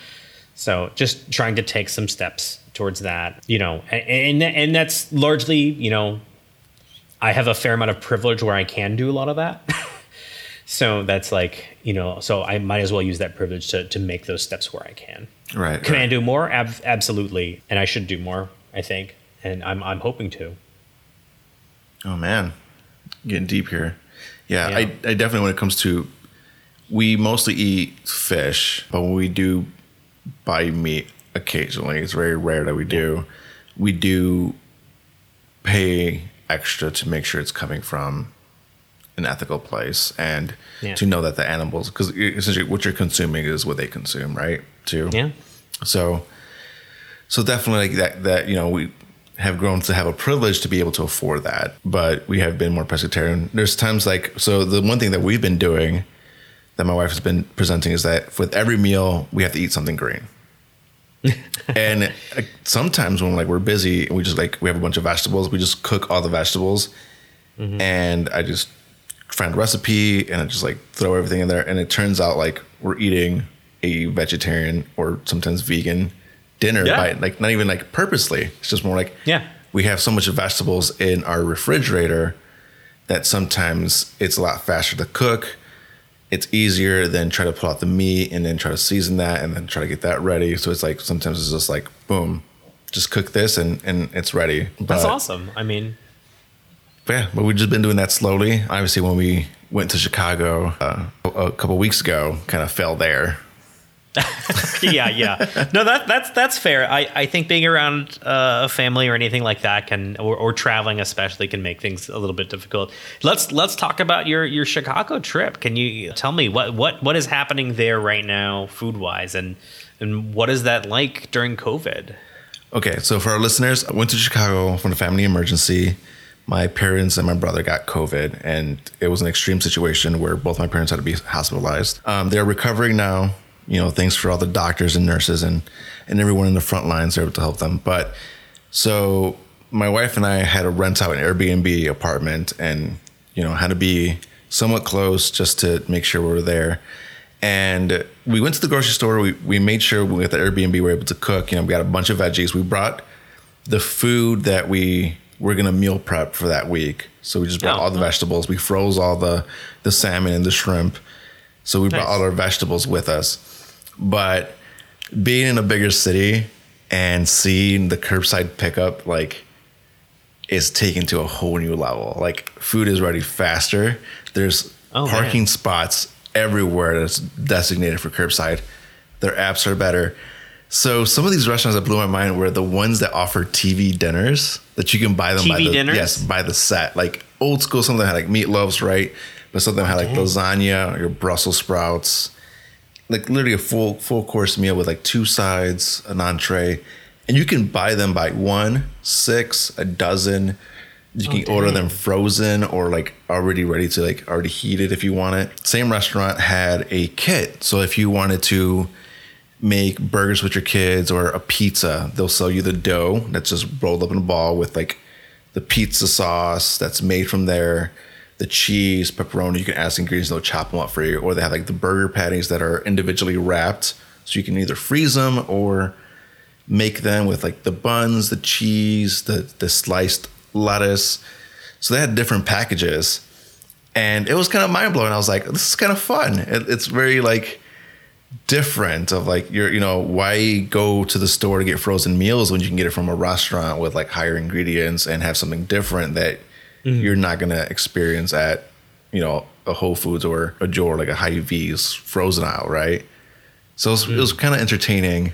So just trying to take some steps towards that, you know, and, and and that's largely, you know, I have a fair amount of privilege where I can do a lot of that. so that's like, you know, so I might as well use that privilege to to make those steps where I can. Right. Can right. I do more? Ab- absolutely, and I should do more. I think, and I'm I'm hoping to. Oh man, getting deep here. Yeah, Yeah. I, I definitely when it comes to, we mostly eat fish, but when we do buy meat occasionally, it's very rare that we do. We do pay extra to make sure it's coming from an ethical place and Yeah. to know that the animals, because essentially what you're consuming is what they consume, right? Too. Yeah. So, so definitely like that, that, you know, we have grown to have a privilege to be able to afford that, but we have been more pescatarian. There's times like, so the one thing that we've been doing that my wife has been presenting is that with every meal, we have to eat something green. and like, sometimes when like we're busy we just like, we have a bunch of vegetables, we just cook all the vegetables mm-hmm. and I just find a recipe and I just like throw everything in there. And it turns out like we're eating a vegetarian or sometimes vegan dinner Yeah. by like not even like purposely. It's just more like Yeah. we have so much vegetables in our refrigerator that sometimes it's a lot faster to cook. It's easier than try to pull out the meat and then try to season that and then try to get that ready. So it's like sometimes it's just like boom, just cook this and and it's ready. That's awesome. I mean, but yeah, but we've just been doing that slowly. Obviously, when we went to Chicago uh, a a couple weeks ago, kind of fell there. yeah, yeah. No, that that's that's fair. I, I think being around uh, a family or anything like that can, or, or traveling especially, can make things a little bit difficult. Let's let's talk about your your Chicago trip. Can you tell me what what what is happening there right now, food wise, and and what is that like during COVID? Okay, so for our listeners, I went to Chicago from a family emergency. My parents and my brother got COVID, and it was an extreme situation where both my parents had to be hospitalized. Um, they're recovering now. You know, thanks for all the doctors and nurses and and everyone in the front lines there to help them. But so my wife and I had to rent out an Airbnb apartment, and you know had to be somewhat close just to make sure we were there. And we went to the grocery store. We, we made sure we at the Airbnb we were able to cook. You know, we got a bunch of veggies. We brought the food that we we're gonna meal prep for that week. So we just brought Oh, all the oh. vegetables. We froze all the the salmon and the shrimp. So we brought all our vegetables with us. But being in a bigger city and seeing the curbside pickup like is taken to a whole new level. Like food is ready faster. There's Oh, parking man. spots everywhere that's designated for curbside. Their apps are better. So some of these restaurants that blew my mind were the ones that offer TV dinners that you can buy them by TV the dinners? yes by the set. Like old school, some of them had like meatloaves, right? But some of them had like oh, lasagna or Brussels sprouts like literally a full full course meal with like two sides, an entree, and you can buy them by one, six, a dozen. You can oh, order them frozen or like already ready to like already heated if you want it. Same restaurant had a kit, so if you wanted to make burgers with your kids or a pizza, they'll sell you the dough that's just rolled up in a ball with like the pizza sauce that's made from there, the cheese, pepperoni. You can add some ingredients, they'll chop them up for you. Or they have like the burger patties that are individually wrapped. So you can either freeze them or make them with like the buns, the cheese, the, the sliced lettuce. So they had different packages. And it was kind of mind blowing. I was like, this is kind of fun. It, it's very like different of like you're you know why go to the store to get frozen meals when you can get it from a restaurant with like higher ingredients and have something different that Mm-hmm. you're not going to experience at you know a Whole Foods or a Joe or like a Hy-Vee's frozen aisle right so it was, it was mm-hmm. kind of entertaining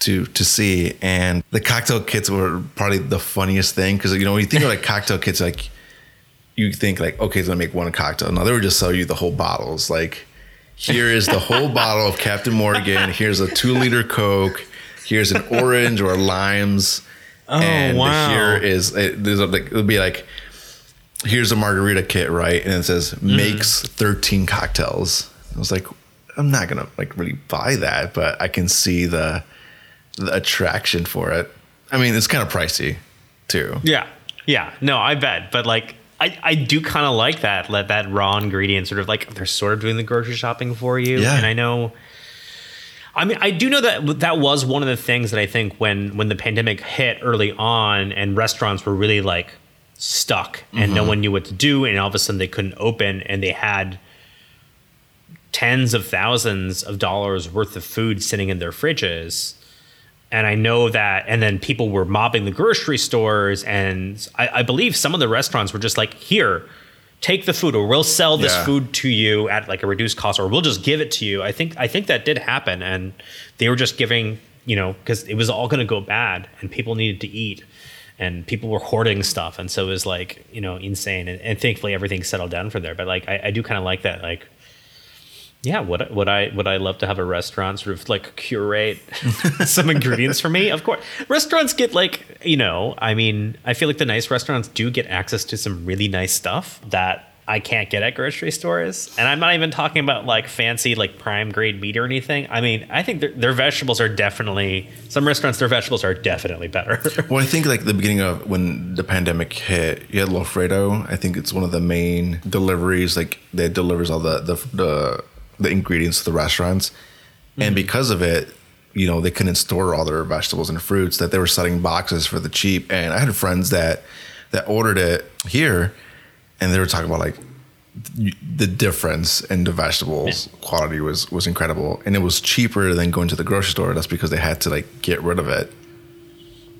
to to see and the cocktail kits were probably the funniest thing because you know when you think of like cocktail kits like you think like okay it's gonna make one cocktail no they would just sell you the whole bottles like here is the whole bottle of Captain Morgan. Here's a two liter Coke. Here's an orange or limes. Oh, and wow. here is it, there's a, like, it'll be like here's a margarita kit, right? And it says Mm-hmm. makes 13 cocktails. I was like, I'm not gonna like really buy that, but I can see the the attraction for it. I mean, it's kind of pricey too. Yeah. Yeah. No, I bet. But like I, I do kind of like that, let that raw ingredient sort of like they're sort of doing the grocery shopping for you. Yeah. And I know I mean, I do know that that was one of the things that I think when when the pandemic hit early on and restaurants were really like stuck and no mm-hmm. one knew what to do and all of a sudden they couldn't open and they had tens of thousands of dollars worth of food sitting in their fridges and I know that, and then people were mobbing the grocery stores, and I, I believe some of the restaurants were just like, "Here, take the food, or we'll sell this Yeah. food to you at like a reduced cost, or we'll just give it to you." I think I think that did happen, and they were just giving, you know, because it was all going to go bad, and people needed to eat, and people were hoarding stuff, and so it was like, you know, insane, and, and thankfully everything settled down from there. But like, I, I do kind of like that, like. Yeah, would would I would I love to have a restaurant sort of like curate some ingredients for me? Of course, restaurants get like you know. I mean, I feel like the nice restaurants do get access to some really nice stuff that I can't get at grocery stores. And I'm not even talking about like fancy like prime grade meat or anything. I mean, I think their, their vegetables are definitely some restaurants. Their vegetables are definitely better. Well, I think like the beginning of when the pandemic hit, you had Loffredo. I think it's one of the main deliveries, like that delivers all the the the, the ingredients to the restaurants. And mm-hmm. because of it, you know, they couldn't store all their vegetables and fruits that they were selling boxes for the cheap. And I had friends that that ordered it here and they were talking about like the difference in the vegetables quality was was incredible and it was cheaper than going to the grocery store that's because they had to like get rid of it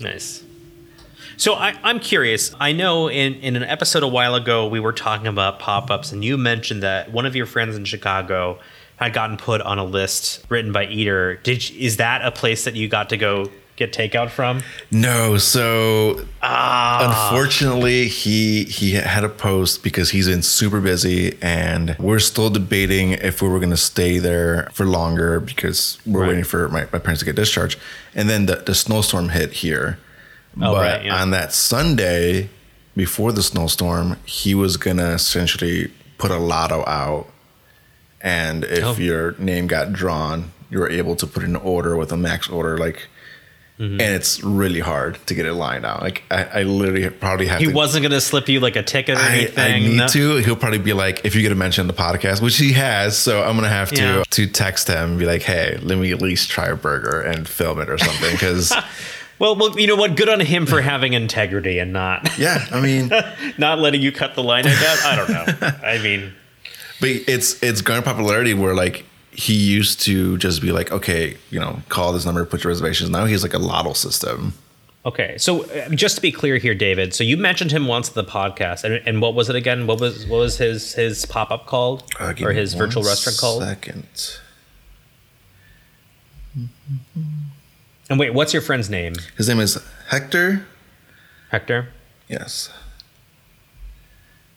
Nice. So I, I'm curious. I know in, in an episode a while ago we were talking about pop ups, and you mentioned that one of your friends in Chicago had gotten put on a list written by Eater. Did is that a place that you got to go get takeout from? No, so ah. unfortunately, he he had a post because he's been super busy, and we're still debating if we were going to stay there for longer because we're Right. waiting for my, my parents to get discharged. And then the, the snowstorm hit here, Oh, but right, yeah. on that Sunday before the snowstorm, he was gonna essentially put a lotto out, and if Oh. your name got drawn, you were able to put in an order with a max order, like. Mm-hmm. And it's really hard to get it lined out. Like I, I literally probably have He to. wasn't going to slip you like a ticket or I, anything. I need No? to. He'll probably be like, if you get a mention in the podcast, which he has, so I'm gonna have to Yeah. to text him and be like, hey, let me at least try a burger and film it or something because Well, well, you know what? Good on him for having integrity and not Yeah, I mean, not letting you cut the line. I guess I don't know. I mean, but it's it's garnered popularity where like he used to just be like, okay, you know, call this number, put your reservations. Now he's like a lotto system. okay. So uh, just to be clear here, David. So you mentioned him once in the podcast, and, and what was it again? What was what was his his pop up called Uh, or his virtual restaurant called? Second. And wait, what's your friend's name? His name is Hector. Hector. Yes.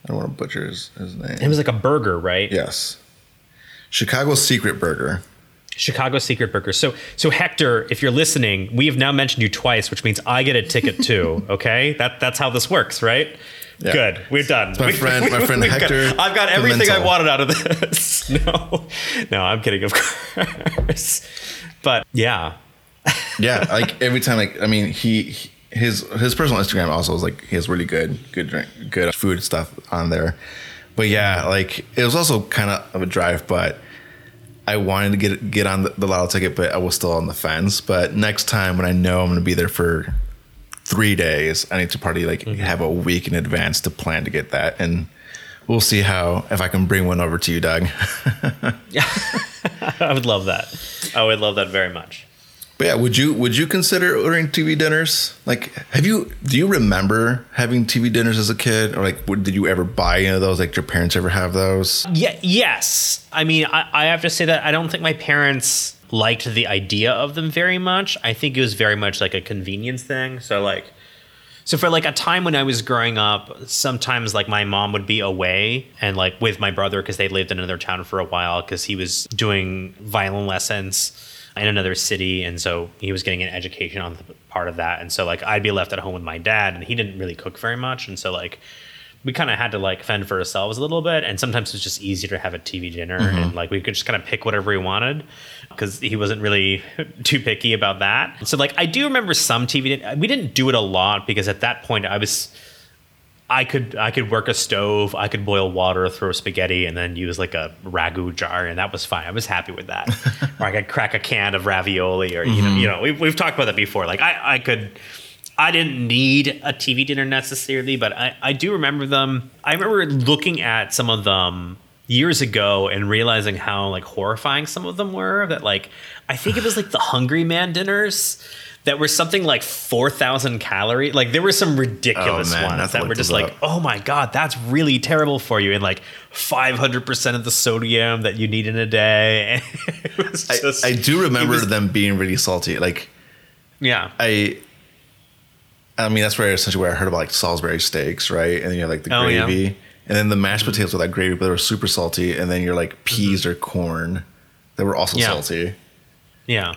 I don't want to butcher his, his name. It was like a burger, right? yes. Chicago Secret Burger. Chicago Secret Burger. So, so Hector, if you're listening, we have now mentioned you twice, which means I get a ticket too. Okay, that that's how this works, right? Yeah. Good, we're done. my We- friend- my friend we've got- Hector I've got everything I wanted out of this. No, no, I'm kidding, of course. But yeah, Yeah, like every time, like I mean, he, he- his his personal Instagram also is like he has really good good drink, good food stuff on there. But yeah, like it was also kind of a drive, but I wanted to get get on the, the lotto ticket, but I was still on the fence. But next time when I know I'm going to be there for three days, I need to probably like mm-hmm. have a week in advance to plan to get that, and we'll see how if I can bring one over to you, Doug. Yeah, I would love that. I would love that very much. But yeah, would you would you consider ordering TV dinners? Like, have you do you remember having TV dinners as a kid, or like, did you ever buy any of those? Like, did your parents ever have those? Yeah, yes. I mean, I, I have to say that I don't think my parents liked the idea of them very much. I think it was very much like a convenience thing. So like so for like a time when I was growing up, sometimes like my mom would be away and like with my brother because they lived in another town for a while because he was doing violin lessons in another city and so he was getting an education on the part of that. And so like I'd be left at home with my dad and he didn't really cook very much. And so like we kind of had to like fend for ourselves a little bit. And sometimes it's just easier to have a tv dinner mm-hmm. and like we could just kind of pick whatever we wanted because he wasn't really too picky about that. So like i do remember some tv din- we didn't do it a lot because at that point i was i could i could work a stove i could boil water throw spaghetti and then use like a ragu jar and that was fine i was happy with that or i could crack a can of ravioli or you know mm-hmm. you know we've, we've talked about that before like i i could I didn't need a TV dinner necessarily, but I, I do remember them. I remember looking at some of them years ago and realizing how like horrifying some of them were. That like I think it was like the Hungry Man dinners that were something like four thousand calories. Like there were some ridiculous Oh, man, ones that were just like, up. oh my god, that's really terrible for you, and like five hundred percent of the sodium that you need in a day. it was I, just, I do remember was- them being really salty. Like, yeah. I, I mean, that's where essentially where I heard about like Salisbury steaks, right? And then you have like the Oh, yeah. gravy, and then the mashed mm-hmm. potatoes with that gravy, but they were super salty. And then you're like mm-hmm. peas or corn, that were also Yeah. salty. Yeah.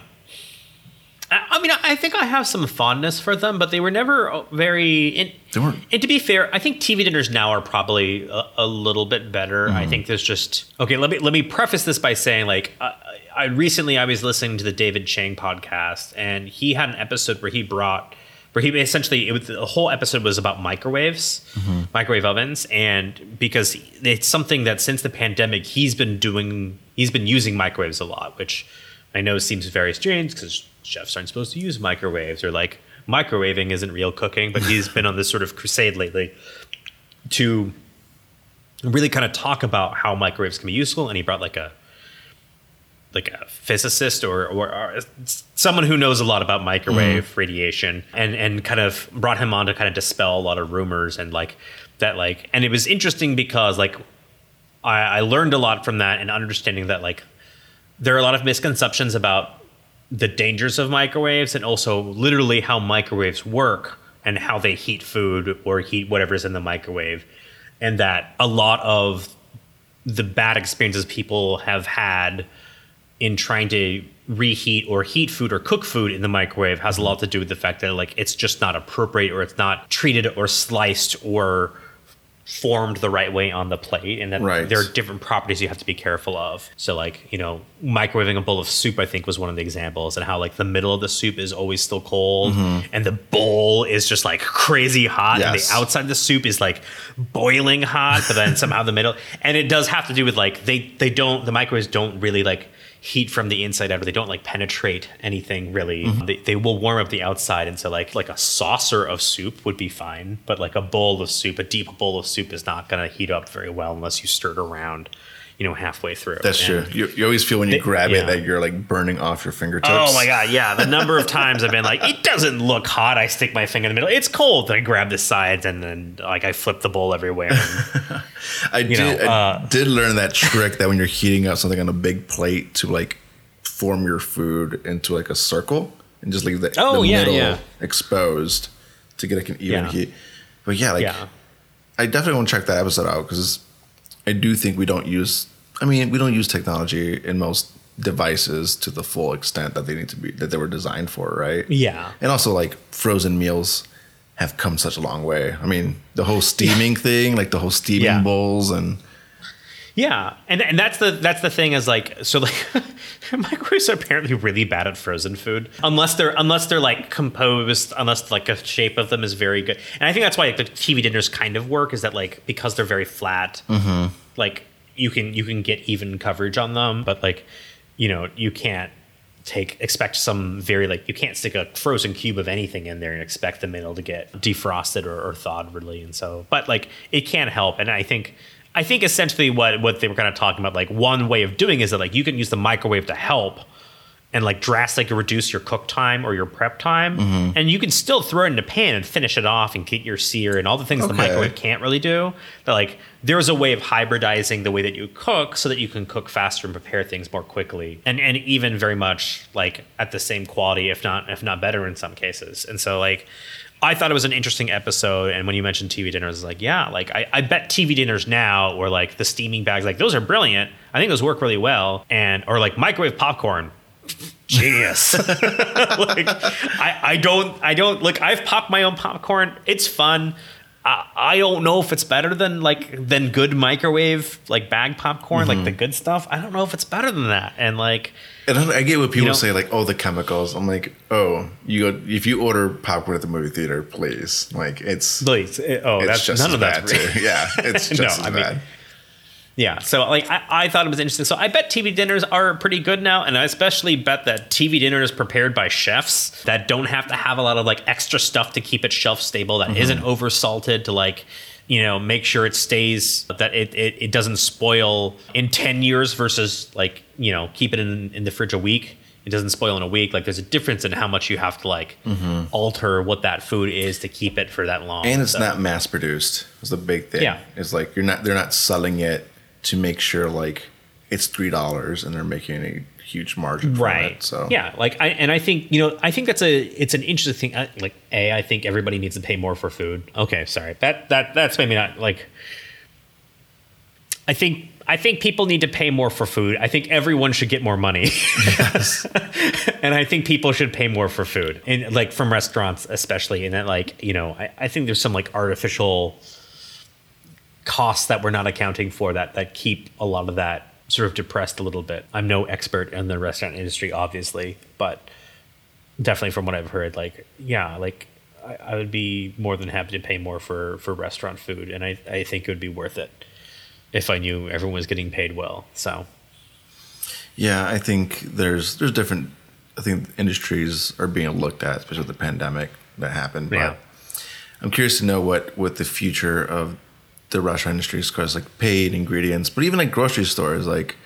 I mean, I think I have some fondness for them, but they were never uh, very. And, They weren't- and to be fair, I think TV dinners now are probably a, a little bit better. I mm-hmm. think there's just okay. Let me let me preface this by saying, like, I, I recently I was listening to the David Chang podcast, and he had an episode where he brought. Where he essentially, it was, the whole episode was about microwaves, mm-hmm. microwave ovens, and because it's something that since the pandemic he's been doing, he's been using microwaves a lot, which I know seems very strange because chefs aren't supposed to use microwaves or like microwaving isn't real cooking, but he's been on this sort of crusade lately to really kind of talk about how microwaves can be useful. And he brought like a like a physicist or, or, or someone who knows a lot about microwave mm-hmm. radiation and and kind of brought him on to kind of dispel a lot of rumors and like that like and it was interesting because like I, I learned a lot from that and understanding that like there are a lot of misconceptions about the dangers of microwaves and also literally how microwaves work and how they heat food or heat whatever's in the microwave. And that a lot of the bad experiences people have had in trying to reheat or heat food or cook food in the microwave has a lot to do with the fact that like it's just not appropriate or it's not treated or sliced or formed the right way on the plate and that Right. there are different properties you have to be careful of. So like you know microwaving a bowl of soup i think was one of the examples and how like the middle of the soup is always still cold mm-hmm. and the bowl is just like crazy hot and the outside of the soup is like boiling hot but then somehow the middle and it does have to do with like they they don't the microwaves don't really like heat from the inside out or they don't like penetrate anything really Mm-hmm. they, they will warm up the outside and so like like a saucer of soup would be fine but like a bowl of soup a deep bowl of soup is not going to heat up very well unless you stir it around you know halfway through That's And- true. You, you always feel when you They- grab yeah. it that you're like burning off your fingertips. Oh my god, yeah. The number of times I've been like, it doesn't look hot. I stick my finger in the middle. It's cold. I grab the sides and then like I flip the bowl everywhere. And, I did. know, I uh, did learn that trick that when you're heating up something on a big plate to like form your food into like a circle and just leave the, Oh, the yeah, middle yeah. exposed to get like an even heat. But yeah, like. I definitely want to check that episode out because I do think we don't use. I mean, we don't use technology in most devices to the full extent that they need to be that they were designed for, right? Yeah. And also, like frozen meals have come such a long way. I mean, the whole steaming thing, like the whole steaming Yeah. bowls, and Yeah, and and that's the that's the thing is like so like microwaves are apparently really bad at frozen food. Unless they're unless they're like composed unless like the shape of them is very good. And I think that's why like, the TV dinners kind of work is that like because they're very flat mm-hmm. like you can you can get even coverage on them but like you know you can't take expect some very like you can't stick a frozen cube of anything in there and expect the middle to get defrosted or, or thawed really and so but like it can help and i think i think essentially what what they were kind of talking about like one way of doing is that like you can use the microwave to help and like drastically reduce your cook time or your prep time. Mm-hmm. And you can still throw it in the pan and finish it off and get your sear and all the things the microwave can't really do. But like there's a way of hybridizing the way that you cook so that you can cook faster and prepare things more quickly and and even very much like at the same quality if not if not better in some cases. And so like I thought it was an interesting episode, and when you mentioned TV dinners, it's like, yeah, like I, I bet TV dinners now, or like the steaming bags, like those are brilliant. I think those work really well, and or like microwave popcorn, genius. like I, I don't I don't like I've popped my own popcorn. It's fun. I, I don't know if it's better than like than good microwave like bag popcorn, like the mm-hmm. good stuff. I don't know if it's better than that. And like and I I get what people know- say, like, "Oh, the chemicals." I'm like, "Oh, you go if you order popcorn at the movie theater, please, like, it's please, it- oh, it's that's just none of real. Yeah, it's No, just I as mean- bad." Yeah, so like I, I thought it was interesting. So I bet TV dinners are pretty good now, and I especially bet that TV dinner is prepared by chefs that don't have to have a lot of like extra stuff to keep it shelf stable, that Mm-hmm. not over salted to like you know make sure it stays that it, it it doesn't spoil in ten years versus like you know keep it in in the fridge a week. It doesn't spoil in a week. Like there's a difference in how much you have to like alter what that food is to keep it for that long. Mm-hmm. and it's So- not mass produced. It's the big thing. Yeah. it's like you're not they're not selling it to make sure like it's three dollars and they're making a huge margin from right. it. So. Yeah like i and i think you know i think that's a it's an interesting thing like a i think everybody needs to pay more for food. Okay sorry that that that's maybe not like i think i think people need to pay more for food. I think everyone should get more money. And i think people should pay more for food and like from restaurants especially and that like you know i, I think there's some like artificial costs that we're not accounting for that that keep a lot of that sort of depressed a little bit. I'm no expert in the restaurant industry, obviously, but definitely from what I've heard, like yeah, like I, I would be more than happy to pay more for for restaurant food, and I I think it would be worth it if I knew everyone was getting paid well. So Yeah, I think there's there's different. I think industries are being looked at, especially with the pandemic that happened. But Yeah. I'm curious to know what what the future of the restaurant industry is, because like paid ingredients, but even like grocery stores, like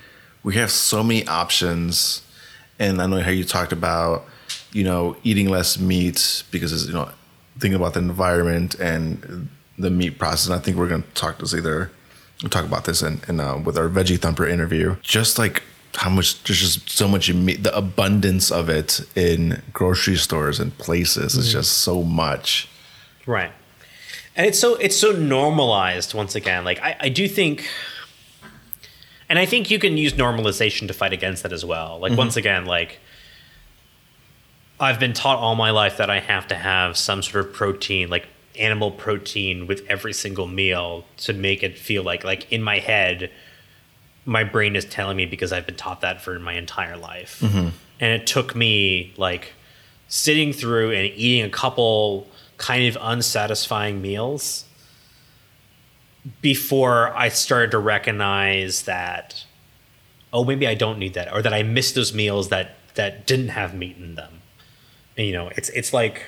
we have so many options. And I know how you talked about, you know, eating less meat because it's, you know, thinking about the environment and the meat process. And I think we're going to talk this either we'll talk about this in, in uh, with our veggie thumper interview. Just like how much there's just so much meat, the abundance of it in grocery stores and places is just so much. Right. And it's so it's so normalized once again. Like I, I do think and I think you can use normalization to fight against that as well. Like mm-hmm. once again, like I've been taught all my life that I have to have some sort of protein, like animal protein with every single meal to make it feel like like in my head my brain is telling me because I've been taught that for my entire life. Mm-hmm. And it took me like sitting through and eating a couple kind of unsatisfying meals before I started to recognize that oh, maybe I don't need that, or that I miss those meals that that didn't have meat in them. And, you know, it's it's like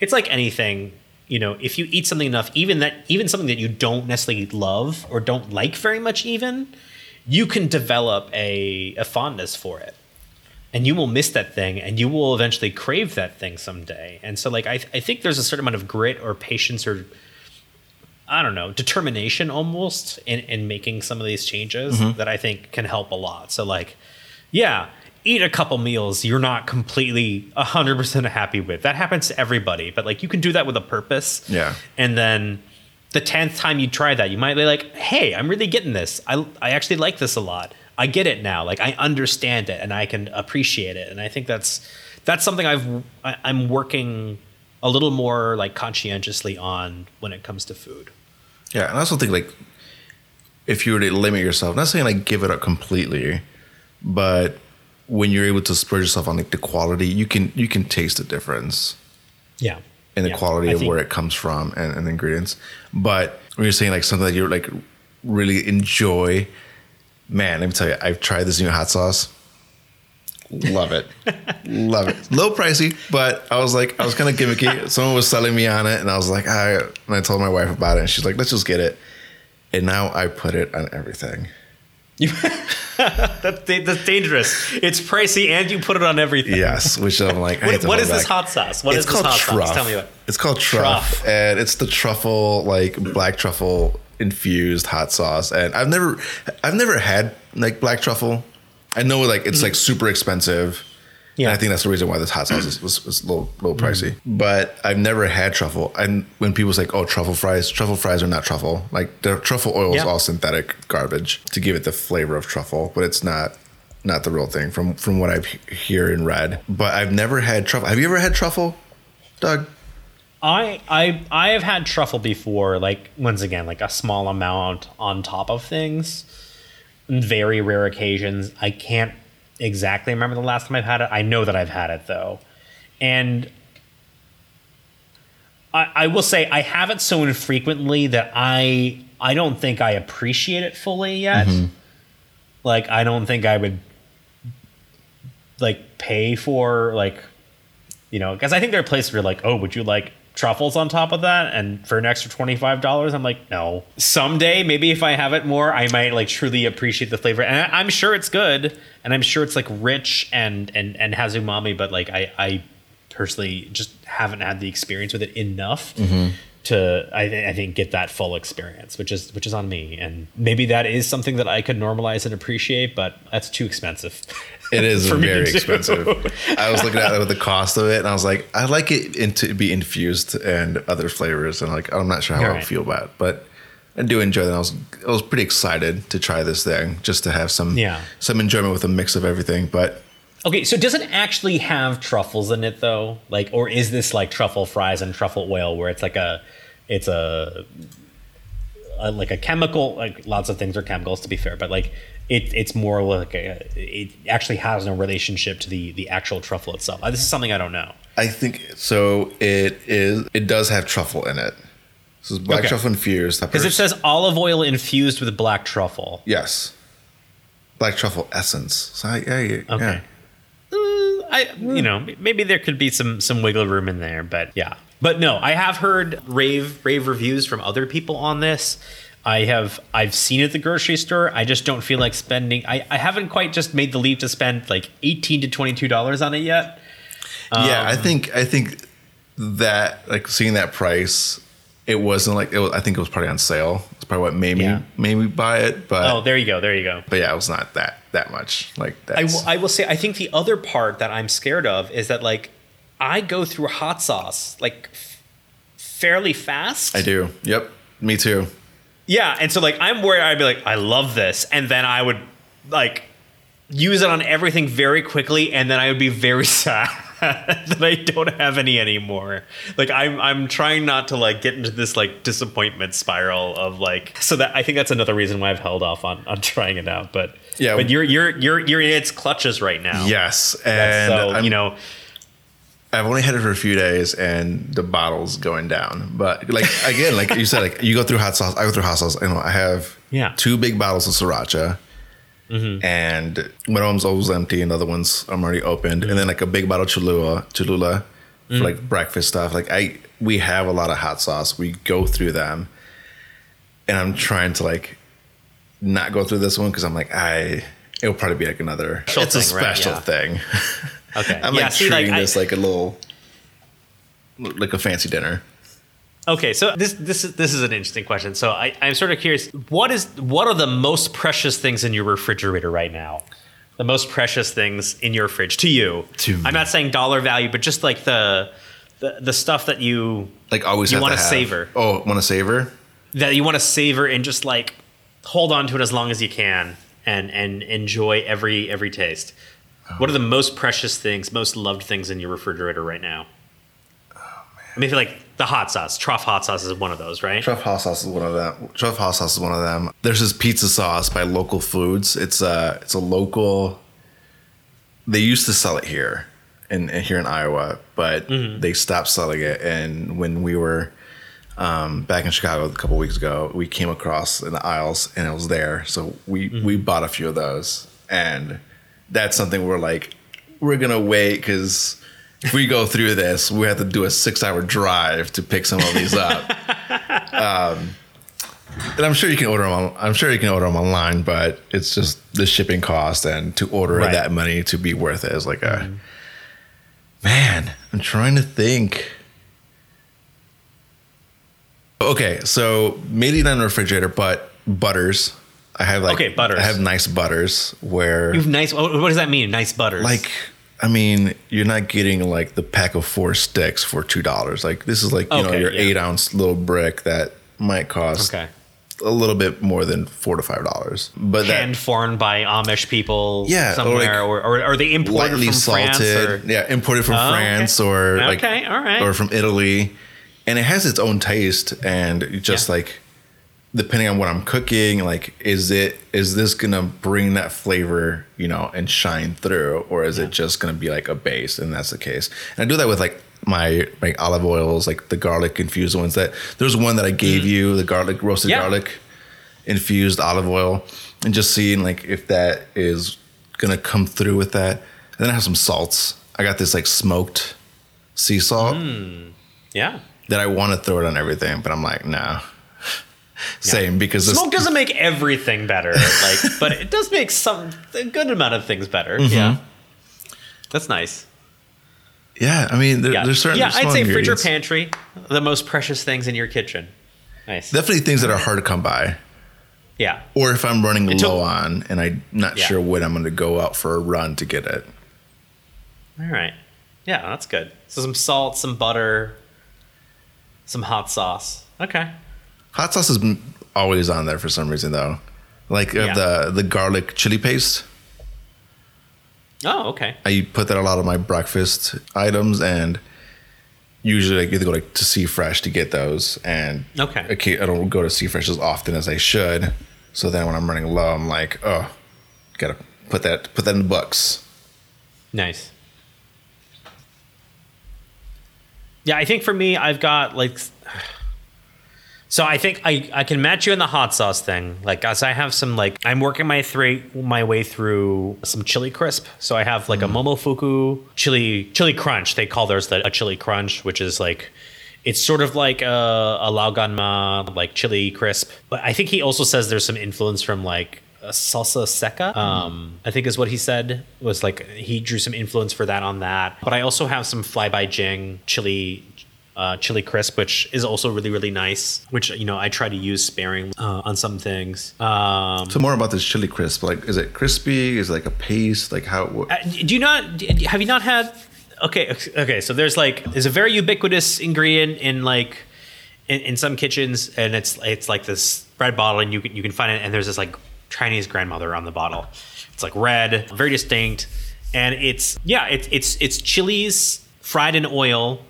it's like anything. You know, if you eat something enough, even that even something that you don't necessarily love or don't like very much, even you can develop a, a fondness for it and you will miss that thing and you will eventually crave that thing someday. And so like i, I think there's a certain amount of grit or patience or i don't know determination almost in, in making some of these changes Mm-hmm. that i think can help a lot. So like yeah eat a couple meals you're not completely 100% happy with. That happens to everybody but like you can do that with a purpose. Yeah. and then the 10th time you try that you might be like hey i'm really getting this. I, I actually like this a lot i get it now like i understand it and i can appreciate it. And i think that's that's something i've I, i'm working a little more like conscientiously on when it comes to food. Yeah, and I also think like if you were to limit yourself, not saying like give it up completely, but when you're able to spread yourself on like the quality, you can you can taste the difference yeah. in the Yeah, quality I of think- where it comes from and, and the ingredients. But when you're saying like something that you're like really enjoy, man, let me tell you, I've tried this new hot sauce. Love it. Love it. Low pricey, but I was like, I was kind of gimmicky. Someone was selling me on it, and I was like, I, and I told my wife about it, and she's like, let's just get it. And now I put it on everything. that's, that's dangerous it's pricey and you put it on everything Yes, which I'm like, I What- what is this hot sauce What is it's this called hot truff. sauce tell me what It's called truff, Truff. and it's the truffle like black truffle infused hot sauce. And I've never, I've never had like black truffle. I know like it's like mm-hmm. super expensive. Yeah. Yeah, I think that's the reason why this hot sauce is, was, was a little, little mm-hmm. pricey. But I've never had truffle. And when people say, "Oh, truffle fries," truffle fries are not truffle. Like the truffle oil is all synthetic garbage to give it the flavor of truffle, but it's not not the real thing from from what I've hear and read. But I've never had truffle. Have you ever had truffle, Doug? I I I have had truffle before, like once again, like a small amount on top of things. Very rare occasions. I can't exactly remember the last time I've had it. I know that I've had it though. And I, I will say I have it so infrequently that I I don't think I appreciate it fully yet. Mm-hmm. Like I don't think I would like pay for like you know, because I think there are places where like, oh, would you like truffles on top of that? And for an extra twenty five dollars, I'm like, no. Someday, maybe if I have it more, I might like truly appreciate the flavor, and I, I'm sure it's good, and I'm sure it's like rich and and and has umami, but like I I personally just haven't had the experience with it enough. Mm-hmm. To I, th- I think get that full experience, which is which is on me, and maybe that is something that I could normalize and appreciate, but that's too expensive. It is very expensive. I was looking at the cost of it, and I was like, I like it in to be infused and other flavors, and like I'm not sure how I Right. feel about it, but I do enjoy that. I was I was pretty excited to try this thing just to have some Yeah. some enjoyment with a mix of everything. But Okay, so does it actually have truffles in it though? Like, or is this like truffle fries and truffle oil, where it's like a, it's a, a like a chemical? Like lots of things are chemicals, to be fair, but like it, it's more like a, it actually has no relationship to the the actual truffle itself. Uh, This is something I don't know. I think so. It is. It does have truffle in it. This is black Okay. truffle infused. Because it says olive oil infused with black truffle. yes, black truffle essence. So I, yeah, yeah, Okay. yeah. I you know maybe there could be some some wiggle room in there, but yeah. But no, I have heard rave rave reviews from other people on this. I have I've seen it at the grocery store. I just don't feel like spending. I, I haven't quite just made the leap to spend like eighteen to twenty two dollars on it yet. yeah, Um, I think I think that like seeing that price, it wasn't like it was, I think it was probably on sale. It's probably what made me Yeah. made me buy it. But Oh, there you go, there you go. but yeah, it was not that that much. Like I will, I will say I think the other part that I'm scared of is that like I go through hot sauce like f- fairly fast. I do. Yep, me too. Yeah, and so like I'm worried I'd be like, I love this, and then I would like use it on everything very quickly, and then I would be very sad that I don't have any anymore. Like I'm I'm trying not to like get into this like disappointment spiral of like so that I think that's another reason why I've held off on on trying it out. But Yeah. but you're you're you're you're in its clutches right now. Yes, and so you know I've only had it for a few days, and the bottle's going down. But like again, like you said, like you go through hot sauce. I go through hot sauce. You know, I have Yeah. two big bottles of sriracha, mm-hmm. and one of them's always empty, and the other ones I'm already opened, and then like a big bottle of Cholula, Cholula for like mm. breakfast stuff. Like I, we have a lot of hot sauce. We go through them, and I'm trying to like not go through this one because I'm like I. It'll probably be like another. Special it's a thing, right? special Yeah. thing. Okay. I'm yeah, like see, treating like, I- this like a little, like a fancy dinner. Okay, so this this is this is an interesting question. So I, I'm sort of curious. What is what are the most precious things in your refrigerator right now? The most precious things in your fridge to you. To. I'm not saying dollar value, but just like the the, the stuff that you Like always, You wanna to have- savor. Oh, want to savor? that you want to savor and just like hold on to it as long as you can and and enjoy every every taste. Oh, what are the most precious things, most loved things in your refrigerator right now? Oh, I mean, like the hot sauce, Truff hot sauce is one of those, right? Truff hot sauce is one of them. Truff hot sauce is one of them. There's this pizza sauce by Local Foods. It's a it's a local. They used to sell it here, in, in here in Iowa, but mm-hmm. they stopped selling it. And when we were um, back in Chicago a couple weeks ago, we came across in the aisles and it was there. So we mm-hmm. we bought a few of those, and that's something we're like we're gonna wait because. If we go through this, we have to do a six-hour drive to pick some of these up. um, and I'm sure you can order them. On, I'm sure you can order them online, but it's just the shipping cost and to order Right. that money to be worth it is like a man. I'm trying to think. Okay, so maybe not in the refrigerator, but butters. I have like Okay, butters. I have nice butters where You have nice. What does that mean? Nice butters. like I mean, you're not getting like the pack of four sticks for two dollars. Like this is like you know your yeah. eight ounce little brick that might cost okay, a little bit more than four to five dollars. But hand that formed by Amish people. Yeah, or somewhere, like or, or, are they imported lightly from salted, France? Or, yeah, imported from Oh, okay. France or like Okay, all right. or from Italy, and it has its own taste and just Yeah. like depending on what I'm cooking, like is it is this gonna bring that flavor, you know, and shine through, or is it just gonna be like a base? And that's the case. And I do that with like my like olive oils, like the garlic infused ones. That there's one that I gave you, the garlic roasted Mm. Yeah. garlic infused olive oil, and just seeing like if that is gonna come through with that. And then I have some salts. I got this like smoked sea salt yeah. that I want to throw it on everything, but I'm like, no. Same because this, Smoke doesn't make everything better, like, but it does make some a good amount of things better. Mm-hmm. Yeah, that's nice. yeah, I mean, there, Yeah, there's certain yeah. I'd say fridge or pantry, the most precious things in your kitchen. Nice. Definitely things that are hard to come by, yeah. or if I'm running Until- low on and I'm not Yeah. sure when I'm going to go out for a run to get it. All right. Yeah, that's good. So some salt, some butter, some hot sauce. Okay. Hot sauce is always on there for some reason though, like uh, Yeah. the the garlic chili paste. Oh, okay. I put that on a lot of my breakfast items and. Usually, I either go like to C Fresh to get those, and Okay. okay, I don't go to C Fresh as often as I should. So then, when I'm running low, I'm like, oh, gotta put that put that in the books. Nice. Yeah, I think for me, I've got like. So I think I, I can match you in the hot sauce thing. Like, as I have some like I'm working my three my way through some chili crisp. So I have like a Momofuku chili chili crunch. They call theirs the, a chili crunch, which is like it's sort of like a, a Laoganma like chili crisp. But I think he also says there's some influence from like a salsa seca. Um, I think is what he said was like he drew some influence for that on that. But I also have some Fly by Jing chili uh, chili crisp, which is also really really nice. Which you know I try to use sparing uh, on some things. Um, So more about this chili crisp. Like, is it crispy? Is it like a paste? Like how? What, uh, do you not have you not had? Okay, okay. So there's like there's a very ubiquitous ingredient in like in, in some kitchens, and it's it's like this red bottle, and you can you can find it, and there's this like Chinese grandmother on the bottle. It's like red, very distinct, and it's yeah, it's it's it's chilies fried in oil.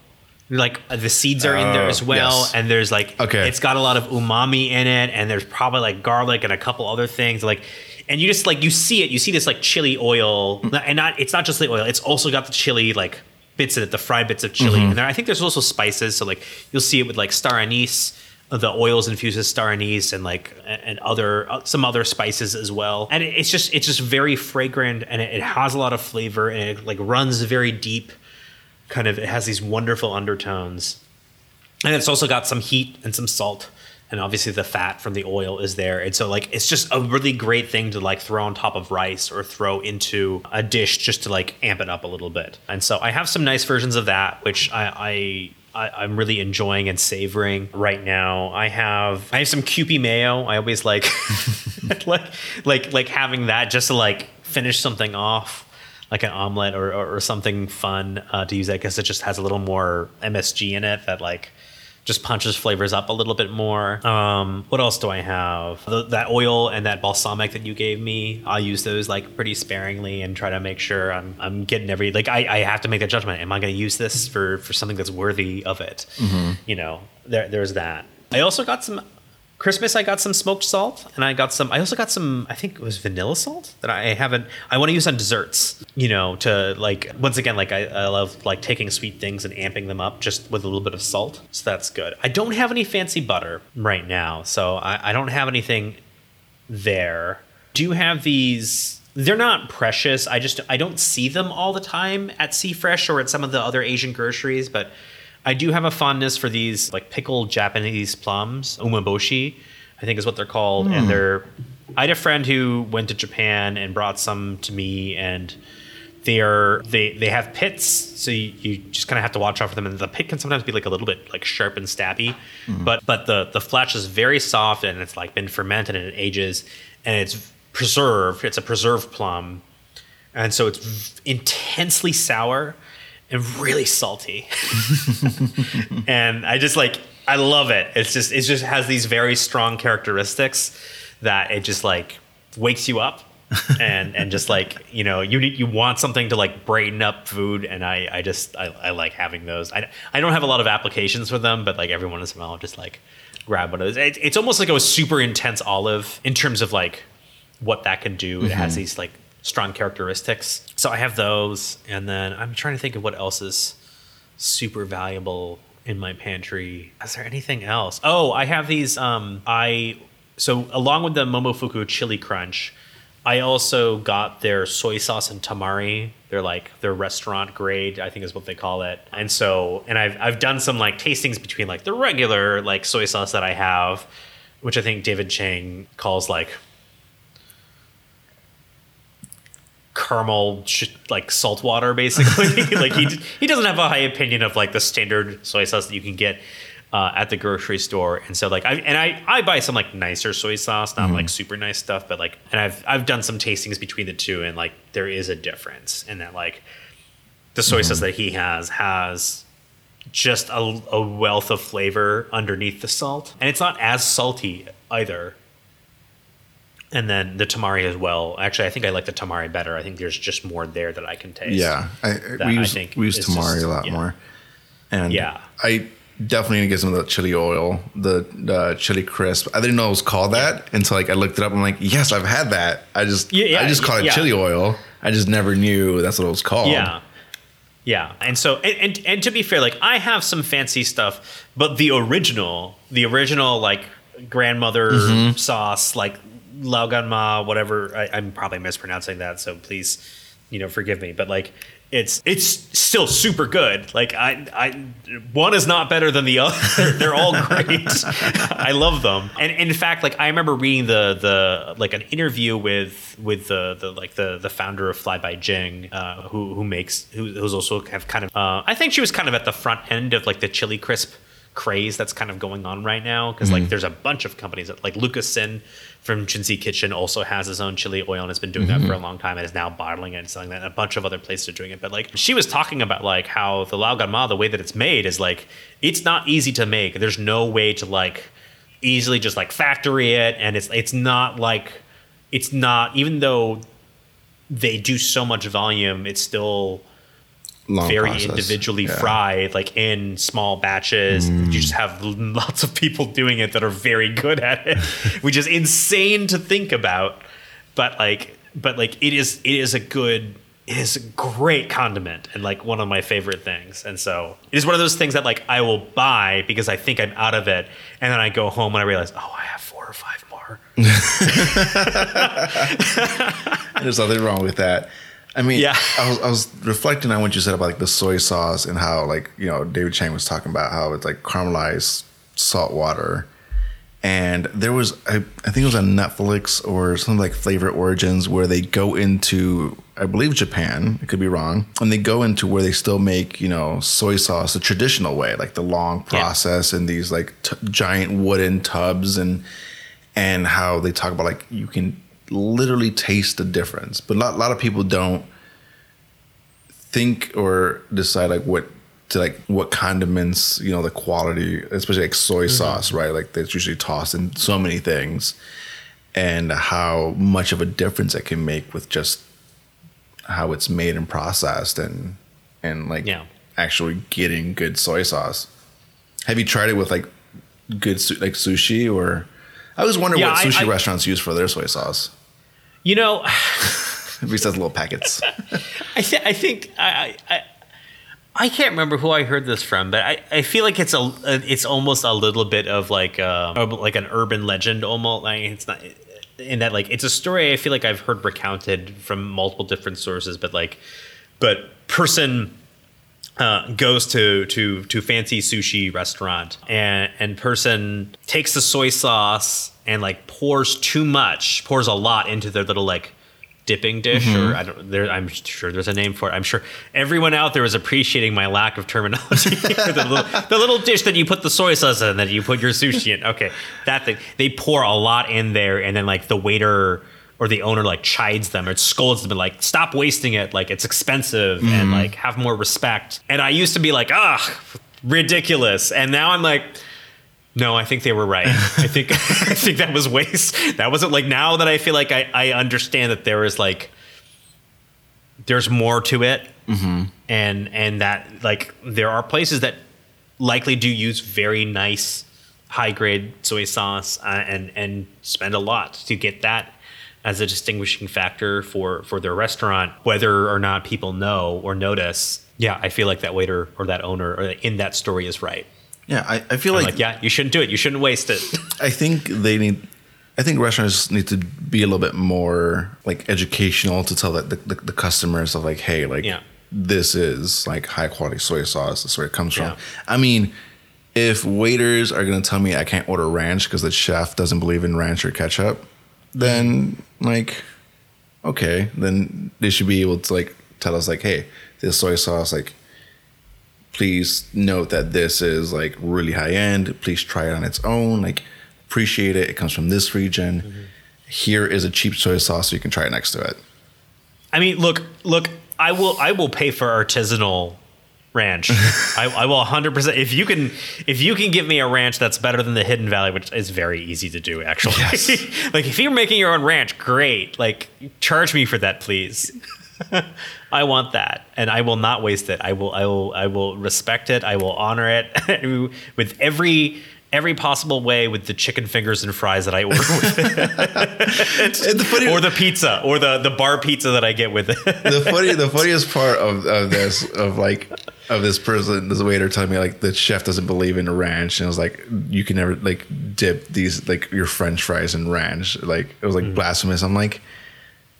Like uh, the seeds are in there Oh, as well, yes. and there's like Okay. it's got a lot of umami in it, and there's probably like garlic and a couple other things like. And you just like you see it, you see this like chili oil, and not it's not just the oil; it's also got the chili like bits in it, the fried bits of chili. And there, I think there's also spices, so like you'll see it with like star anise, the oils infused with star anise and like and other uh, some other spices as well and it's just it's just very fragrant and it, it has a lot of flavor and it like runs very deep kind of it has these wonderful undertones. And it's also got some heat and some salt. And obviously the fat from the oil is there. And so like it's just a really great thing to like throw on top of rice or throw into a dish just to like amp it up a little bit. And so i have some nice versions of that which i i I, am really enjoying and savoring right now. I have I have some Kewpie mayo. I always like like like like having that just to like finish something off, like an omelet or or, or something fun uh, to use that because it just has a little more MSG in it that like just punches flavors up a little bit more. Um, what else do I have? The, that oil and that balsamic that you gave me, I'll use those like pretty sparingly and try to make sure I'm, I'm getting every like I, I have to make that judgment. Am I going to use this for for something that's worthy of it? Mm-hmm. You know, there there's that. I also got some Christmas, I got some smoked salt, and I got some. I also got some. I think it was vanilla salt that I haven't. I want to use on desserts. You know, to like once again, like I, I love like taking sweet things and amping them up just with a little bit of salt. So that's good. I don't have any fancy butter right now, so I, I don't have anything there. Do you have these? They're not precious. I just I don't see them all the time at C Fresh or at some of the other Asian groceries, but I do have a fondness for these like pickled Japanese plums, umeboshi, I think is what they're called, mm. and hmm. they're. I had a friend who went to Japan and brought some to me, and they are they they have pits, so you, you just kind of have to watch out for them. And the pit can sometimes be like a little bit like sharp and stabby, mm. but but the the flesh is very soft and it's like been fermented and it ages, and it's preserved. It's a preserved plum, and so it's intensely sour and really salty. and I just like I love it. It's just it just has these very strong characteristics that it just like wakes you up and and just like you know you need you want something to like brighten up food and I I just I, I like having those. I I don't have a lot of applications for them, but like every once in a while I'll just like grab one of those. It, it's almost like a super intense olive in terms of like what that can do. Mm-hmm. It has mm-hmm. these like strong characteristics. So I have those, and then I'm trying to think of what else is super valuable in my pantry. Is there anything else? Oh, I have these. Um, I so along with the Momofuku Chili Crunch, I also got their soy sauce and tamari. They're like their restaurant grade, I think is what they call it. And so, and I've I've done some like tastings between like the regular like soy sauce that I have, which I think David Chang calls like caramel like salt water basically like he he doesn't have a high opinion of like the standard soy sauce that you can get uh, at the grocery store and so like I and I I buy some like nicer soy sauce not mm-hmm. like super nice stuff but like and I've I've done some tastings between the two and like there is a difference in that like the soy mm-hmm. sauce that he has has just a, a wealth of flavor underneath the salt and it's not as salty either and then the tamari as well. Actually, I think I like the tamari better. I think there's just more there that I can taste. Yeah, I, we use I we use tamari just, a lot yeah. more, and yeah, I definitely need to get some of the chili oil, the uh, chili crisp. I didn't know it was called that until like I looked it up. I'm like, yes, I've had that. I just yeah, yeah I just called it chili oil. I just never knew that's what it was called. Yeah. Yeah, and so and, and and to be fair, like I have some fancy stuff, but the original, the original like grandmother mm-hmm. sauce, like Laoganma, whatever. I, I'm probably mispronouncing that, so please, you know, forgive me. But like, it's it's still super good. Like I I one is not better than the other. They're all great. I love them. And, and, in fact, like I remember reading the the like an interview with with the the like the the founder of Fly by Jing, uh, who who makes who, who's also have kind of uh, I think she was kind of at the front end of like the chili crisp craze that's kind of going on right now because mm-hmm. like there's a bunch of companies that like Lucas Sin from Junzi Kitchen also has his own chili oil and has been doing mm-hmm. that for a long time and is now bottling it and selling that. And a bunch of other places are doing it. But like she was talking about like how the Lao Gan Ma, the way that it's made is like it's not easy to make. There's no way to like easily just like factory it and it's it's not like it's not even though they do so much volume, it's still Long very process. individually yeah. fried, like in small batches. Mm. You just have lots of people doing it that are very good at it, which is insane to think about. But like, but like, it is it is a good it is a great condiment and like one of my favorite things. And so it is one of those things that like I will buy because I think I'm out of it, and then I go home and I realize, oh, I have four or five more. There's nothing wrong with that. I mean, Yeah. I was I was reflecting on what you said about like the soy sauce and how like you know David Chang was talking about how it's like caramelized salt water, and there was I, I think it was on Netflix or something like Flavor Origins where they go into I believe Japan it could be wrong and they go into where they still make you know soy sauce the traditional way like the long Yeah. process in these like t- giant wooden tubs and and how they talk about like you can literally taste the difference. But a lot, a lot of people don't think or decide like what to like what condiments, you know, the quality, especially like soy mm-hmm. sauce, right? Like that's usually tossed in so many things, and how much of a difference it can make with just how it's made and processed and and like Yeah. actually getting good soy sauce. Have you tried it with like good like sushi or? I always wonder Yeah, what I- sushi I- restaurants use for their soy sauce. You know, Besides little packets. I, th- I think I, I I can't remember who I heard this from, but I, I feel like it's a it's almost a little bit of like um, like an urban legend almost. Like it's not in that like it's a story I feel like I've heard recounted from multiple different sources, but like but person uh, goes to to to fancy sushi restaurant and and person takes the soy sauce and like pours too much, pours a lot into their little like dipping dish or I don't there I'm sure there's a name for it. I'm sure everyone out there is appreciating my lack of terminology. the, little, the little dish that you put the soy sauce in that you put your sushi in. Okay, that thing. They pour a lot in there and then like the waiter or the owner like chides them or scolds them and like stop wasting it like it's expensive and like have more respect. And I used to be like, "Ah, ridiculous." And now I'm like no, I think they were right. I think I think that was waste. That wasn't like now that I feel like I, I understand that there is like there's more to it, and and that like there are places that likely do use very nice high grade soy sauce uh, and and spend a lot to get that as a distinguishing factor for for their restaurant, whether or not people know or notice. Yeah, I feel like that waiter or that owner or in that story is right. Yeah, I, I feel like, like, yeah, you shouldn't do it. You shouldn't waste it. I think they need. I think restaurants need to be a little bit more like educational to tell that the, the, the customers of like, hey, like Yeah. this is like high quality soy sauce. That's where it comes Yeah. from. I mean, if waiters are gonna tell me I can't order ranch because the chef doesn't believe in ranch or ketchup, then like, okay, then they should be able to like tell us like, hey, this soy sauce like please note that this is like really high end. Please try it on its own. Like, appreciate it. It comes from this region. Mm-hmm. Here is a cheap soy sauce, so you can try it next to it. I mean, look, look. I will, I will pay for artisanal ranch. I, I will 100. percent If you can, if you can give me a ranch that's better than the Hidden Valley, which is very easy to do, actually. Yes. like if you're making your own ranch, great. Like charge me for that, please. I want that, and I will not waste it. I will, I will, I will respect it. I will honor it with every every possible way with the chicken fingers and fries that I order with it, the funny- or the pizza, or the the bar pizza that I get with it. The funny, the funniest part of, of this, of like, of this person, this waiter telling me like the chef doesn't believe in ranch, and it was like you can never like dip these like your French fries in ranch. Like it was like blasphemous. I'm like.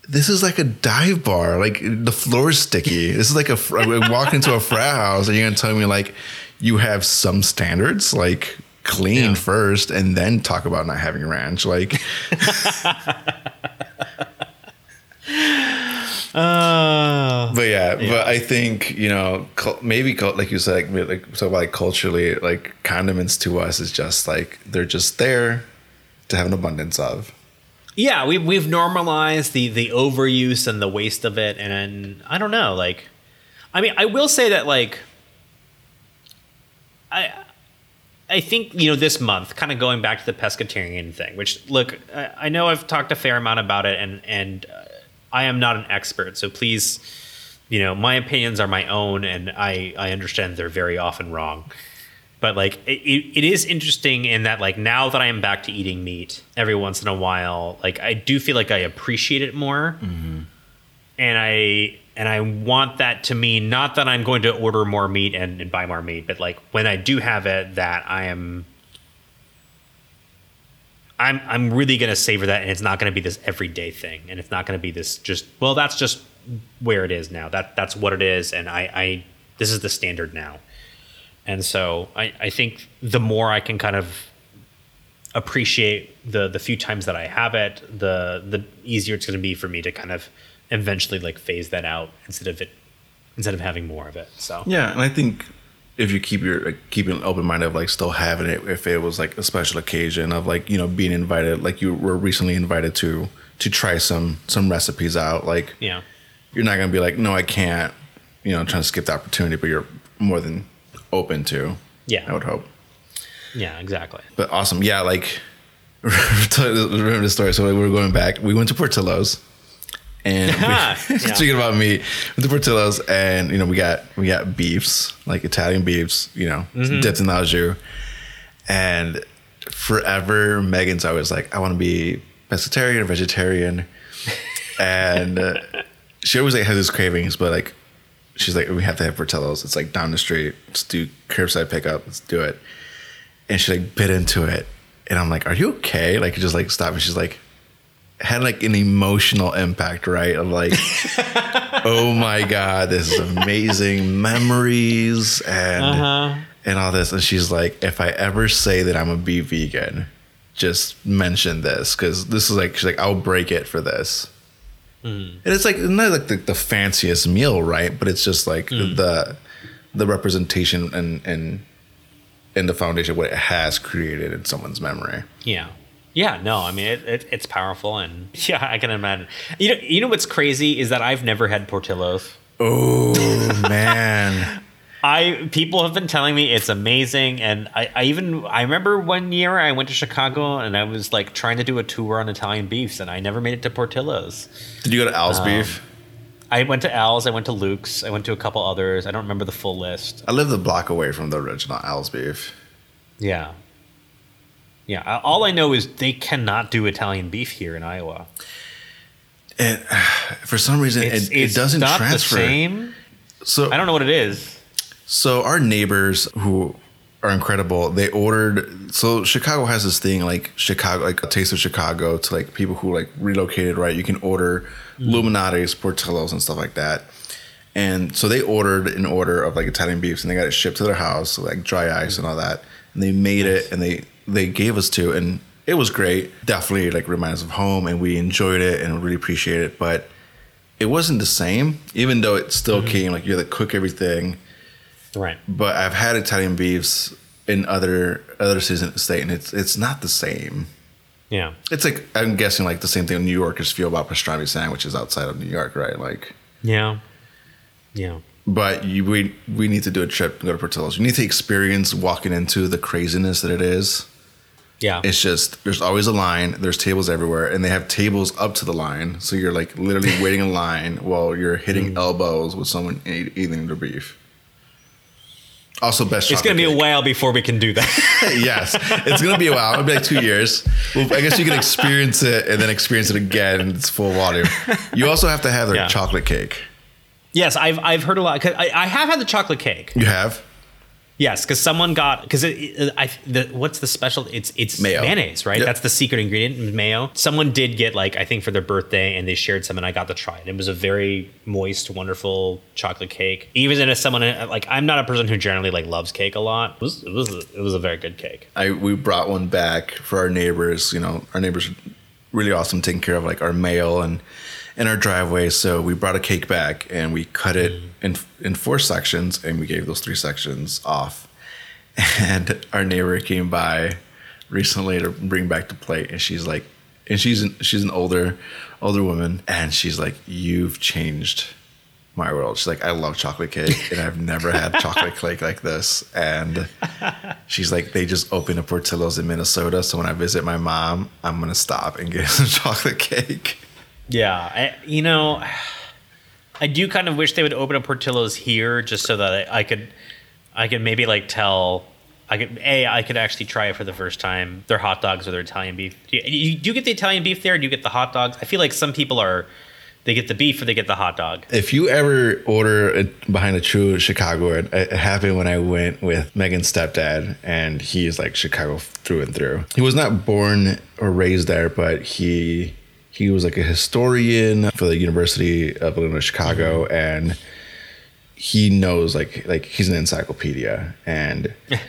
This is like a dive bar. Like the floor is sticky. This is like a. fr- walk into a frat house and you're gonna tell me like you have some standards, like clean Yeah. first, and then talk about not having ranch. Like Uh, But yeah, but I think you know maybe like you said, like, like so like culturally, like condiments to us is just like they're just there to have an abundance of. yeah, we we've normalized the the overuse and the waste of it, and, and I don't know, like, I mean, I will say that like, I. I think you know this month, kind of going back to the pescatarian thing. Which look, I, I know I've talked a fair amount about it, and and uh, I am not an expert, so please, you know, my opinions are my own, and I I understand they're very often wrong. But like it, it, is interesting in that like now that I am back to eating meat every once in a while, like I do feel like I appreciate it more. Mm-hmm. and I and I want that to mean not that I'm going to order more meat and, and buy more meat, but like when I do have it, that I am I'm I'm really gonna savor that, and it's not gonna be this everyday thing, and it's not gonna be this just well, that's just where it is now. That that's what it is, and I, I this is the standard now, and so I I think the more I can kind of appreciate the the few times that I have it, the the easier it's gonna be for me to kind of eventually like phase that out instead of it instead of having more of it. So Yeah, and I think if you keep your like, keeping an open mind of like still having it, if it was like a special occasion of like you know being invited, like you were recently invited to to try some some recipes out, like yeah. You're not gonna be like, no, I can't, you know, trying to skip the opportunity, but you're more than open to. Yeah. I would hope. Yeah, exactly. But awesome, yeah. Like remember the story? So like, we were going back. We went to Portillo's, and we, Yeah. speaking about meat, went to Portillo's, and you know we got we got beefs like Italian beefs, you know, Mm-hmm. dipped in au jus, and forever Megan's always like, I want to be pescatarian or vegetarian, and uh, she always like has these cravings, but like she's like, we have to have Portillo's. It's like down the street. Let's do curbside pickup. Let's do it. And she like bit into it, and I'm like, are you okay? Like just like stop. And she's like, had like an emotional impact, right? Of like, oh my god, this is amazing memories and uh-huh. and all this. And she's like, if I ever say that I'm a be vegan, just mention this because this is like she's like, I'll break it for this. Mm. And it's like not like the, the fanciest meal, right? But it's just like mm. the the representation and and and the foundation of what it has created in someone's memory. Yeah. Yeah, no, I mean it, it, it's powerful, and yeah, I can imagine. You know, you know what's crazy is that I've never had Portillo's. Oh man. I people have been telling me it's amazing, and I, I even I remember one year I went to Chicago and I was like trying to do a tour on Italian beefs, and I never made it to Portillo's. Did you go to Al's um, Beef? I went to Al's, I went to Luke's, I went to a couple others. I don't remember the full list. I live a block away from the original Al's Beef. Yeah, yeah. All I know is they cannot do Italian beef here in Iowa. And for some reason, It's, it, it doesn't transfer. the same. So I don't know what it is. So our neighbors who are incredible, they ordered so Chicago has this thing like Chicago like a taste of Chicago to like people who like relocated, right? You can order mm. Lou Malnati's, Portillo's and stuff like that. And so they ordered an order of like Italian beefs and they got it shipped to their house, like dry ice and all that. And they made it and they they gave us to and it was great. Definitely like reminds us of home and we enjoyed it and really appreciate it. But it wasn't the same, even though it still mm-hmm. came like you had to cook everything Right. but I've had Italian beefs in other other cities in the state, and it's it's not the same. Yeah. It's like I'm guessing like the same thing New Yorkers feel about pastrami sandwiches outside of New York, right? Like, Yeah. Yeah. but you we we need to do a trip and go to Portillo's. You need to experience walking into the craziness that it is. Yeah. It's just there's always a line. There's tables everywhere, and they have tables up to the line, so you're like literally waiting in line while you're hitting mm. elbows with someone eating their beef. Also, best. it's going to be chocolate a while before we can do that. yes, it's gonna be a while. It'll be like two years. Well, I guess you can experience it and then experience it again. in Its full volume. You also have to have their Yeah. chocolate cake. yes, I've, I've heard a lot. I, I have had the chocolate cake. You have Yes, because someone got because I the what's the special? It's it's Mayo. mayonnaise, right? Yep. That's the secret ingredient, mayo. Someone did get like I think for their birthday, and they shared some, and I got to try it. It was a very moist, wonderful chocolate cake. Even as someone uh, like I'm not a person who generally like loves cake a lot. It was it was a, it was a very good cake. I we brought one back for our neighbors. You know, our neighbors are really awesome taking care of like our mail and in our driveway. So we brought a cake back and we cut it mm-hmm. in in four sections and we gave those three sections off. And our neighbor came by recently to bring back the plate and she's like and she's an, she's an older older woman and she's like you've changed my world. She's like, I love chocolate cake, and I've never had chocolate cake like this. And she's like, they just opened a Portillo's in Minnesota, so when I visit my mom, I'm gonna stop and get some chocolate cake. Yeah, I, you know, I do kind of wish they would open up Portillo's here just so that I, I could, I could maybe like tell. I could a I could actually try it for the first time. Their hot dogs or their Italian beef. Do you, you, do get the Italian beef there? Do you get the hot dogs? I feel like some people are they get the beef or they get the hot dog. If you ever order it behind a true Chicago, it, it happened when I went with Megan's stepdad, and he's like Chicago through and through. He was not born or raised there, but he he was like a historian for the University of Illinois Chicago, and he knows like like he's an encyclopedia, and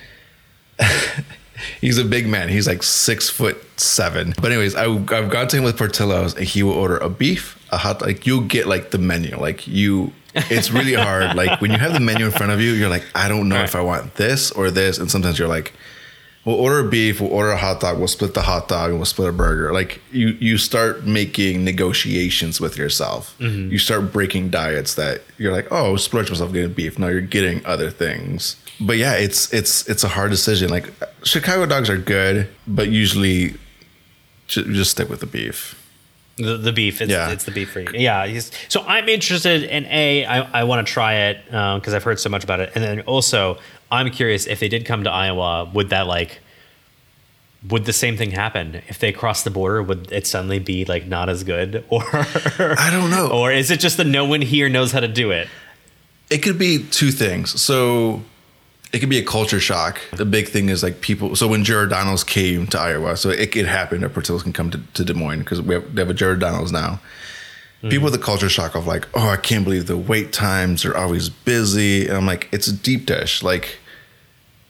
he's a big man. He's like six foot seven. But anyways, I, I've gone to him with Portillo's, and he will order a beef, a hot like you'll get like the menu. Like you, it's really hard. like when you have the menu in front of you, you're like, I don't know Right. if I want this or this, and sometimes you're like. We'll order a beef. We'll order a hot dog. We'll split the hot dog and we'll split a burger. Like you, you start making negotiations with yourself. Mm-hmm. You start breaking diets that you're like, oh, splurge myself getting beef. No, you're getting other things. But yeah, it's it's it's a hard decision. Like Chicago dogs are good, but usually just stick with the beef. The, the beef, it's, Yeah. it's the beef for you. Yeah. So I'm interested in A, I, I want to try it uh, because I've heard so much about it. And then also, I'm curious if they did come to Iowa, would that like, would the same thing happen if they crossed the border? Would it suddenly be like not as good, or I don't know. or is it just that no one here knows how to do it? It could be two things. So it could be a culture shock. The big thing is like people. So when Jared Giordano's came to Iowa, so it could happen that Portillo's can come to, to Des Moines because we have, they have a Giordano's now. People mm-hmm. with the culture shock of like, oh, I can't believe the wait times are always busy. And I'm like, it's a deep dish. Like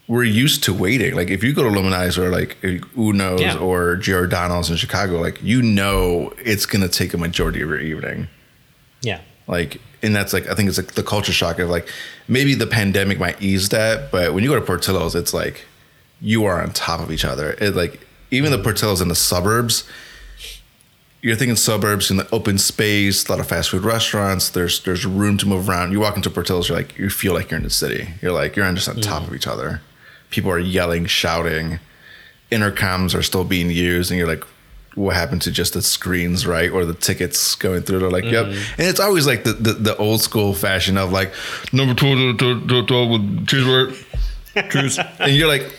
we're used to waiting. Like if you go to Lou Malnati's or like Uno's Yeah. or Giordano's in Chicago, like you know it's gonna take a majority of your evening Yeah. like and that's like i think it's like the culture shock of like maybe the pandemic might ease that but when you go to portillo's it's like you are on top of each other it like even the mm-hmm. portillo's in the suburbs you're thinking suburbs in the open space a lot of fast food restaurants there's there's room to move around you walk into portillo's you're like you feel like you're in the city you're like you're on just on top of each other people are yelling shouting intercoms are still being used and you're like what happened to just the screens right or the tickets going through they're like yep and it's always like the, the, the old school fashion of like number two the, the, the with cheeseburger cheese and you're like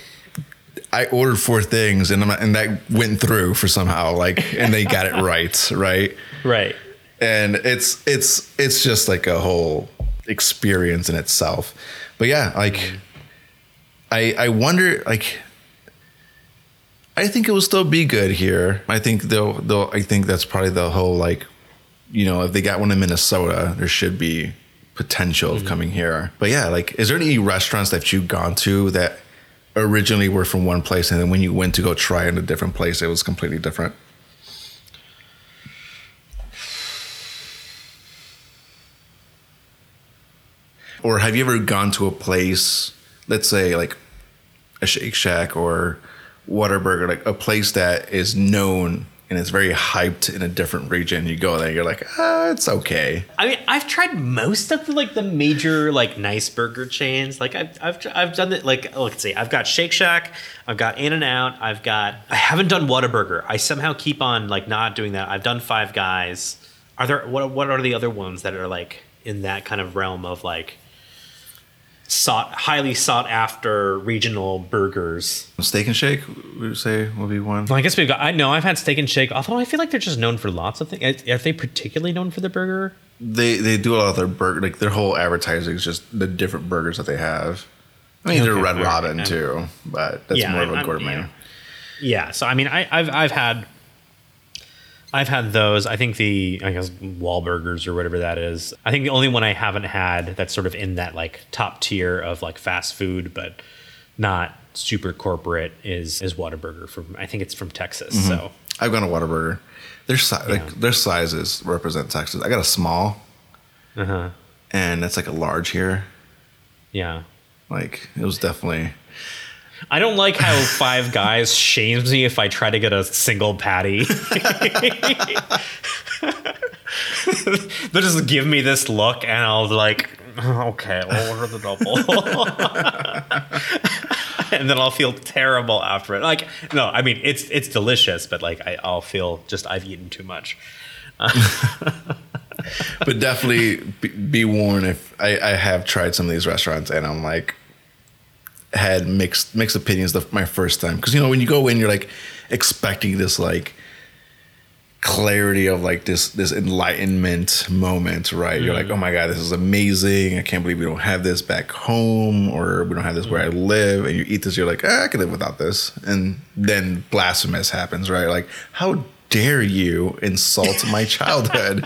I ordered four things and not, and that went through for somehow like and they got it right right? Right. and it's it's it's just like a whole experience in itself. But yeah like mm-hmm. i i wonder like i think it will still be good here. I think they'll they'll i think that's probably the whole like you know if they got one in minnesota there should be potential of mm-hmm. coming here. But yeah like is there any restaurants that you've gone to that originally were from one place and then when you went to go try in a different place it was completely different. Or have you ever gone to a place, let's say like a Shake Shack or Whataburger, like a place that is known and it's very hyped in a different region? You go there, you're like, ah, it's okay. I mean, I've tried most of the like the major like nice burger chains. Like I've I've I've done it. Like oh, let's see, I've got Shake Shack, I've got In and Out, I've got. I haven't done Whataburger. I somehow keep on like not doing that. I've done Five Guys. Are there what what are the other ones that are like in that kind of realm of like sought highly sought after regional burgers? Steak and Shake, would say would be one? Well, I guess we've got. I know I've had Steak and Shake. Although I feel like they're just known for lots of things. Are they particularly known for the burger? They they do a lot of their burger, like their whole advertising is just the different burgers that they have. I mean, they're Red right, Robin yeah. too, but that's Yeah, more of a gourmet. yeah. Yeah, so I mean, I, I've I've had, I've had those. I think the I guess Wahlburgers or whatever that is. I think the only one I haven't had that's sort of in that like top tier of like fast food, but not super corporate is is Whataburger from. I think it's from Texas. So I've gone to Whataburger. Their si- Yeah. like their sizes represent Texas. I got a small, uh huh. and that's like a large here. Yeah. Like it was definitely. I don't like how Five Guys shames me if I try to get a single patty. They'll just give me this look, and I'll be like, mm, okay, I'll order the double. and then I'll feel terrible after it. Like, no, I mean it's it's delicious, but like I, I'll feel just I've eaten too much. but definitely be, be warned if I, I have tried some of these restaurants and I'm like had mixed mixed opinions the, my first time because you know when you go in you're like expecting this like clarity of like this this enlightenment moment, right? You're like, oh my god, this is amazing! I can't believe we don't have this back home, or we don't have this where I live. And you eat this, you're like, ah, I can live without this. And then blasphemous happens, right? Like, how dare you insult my childhood,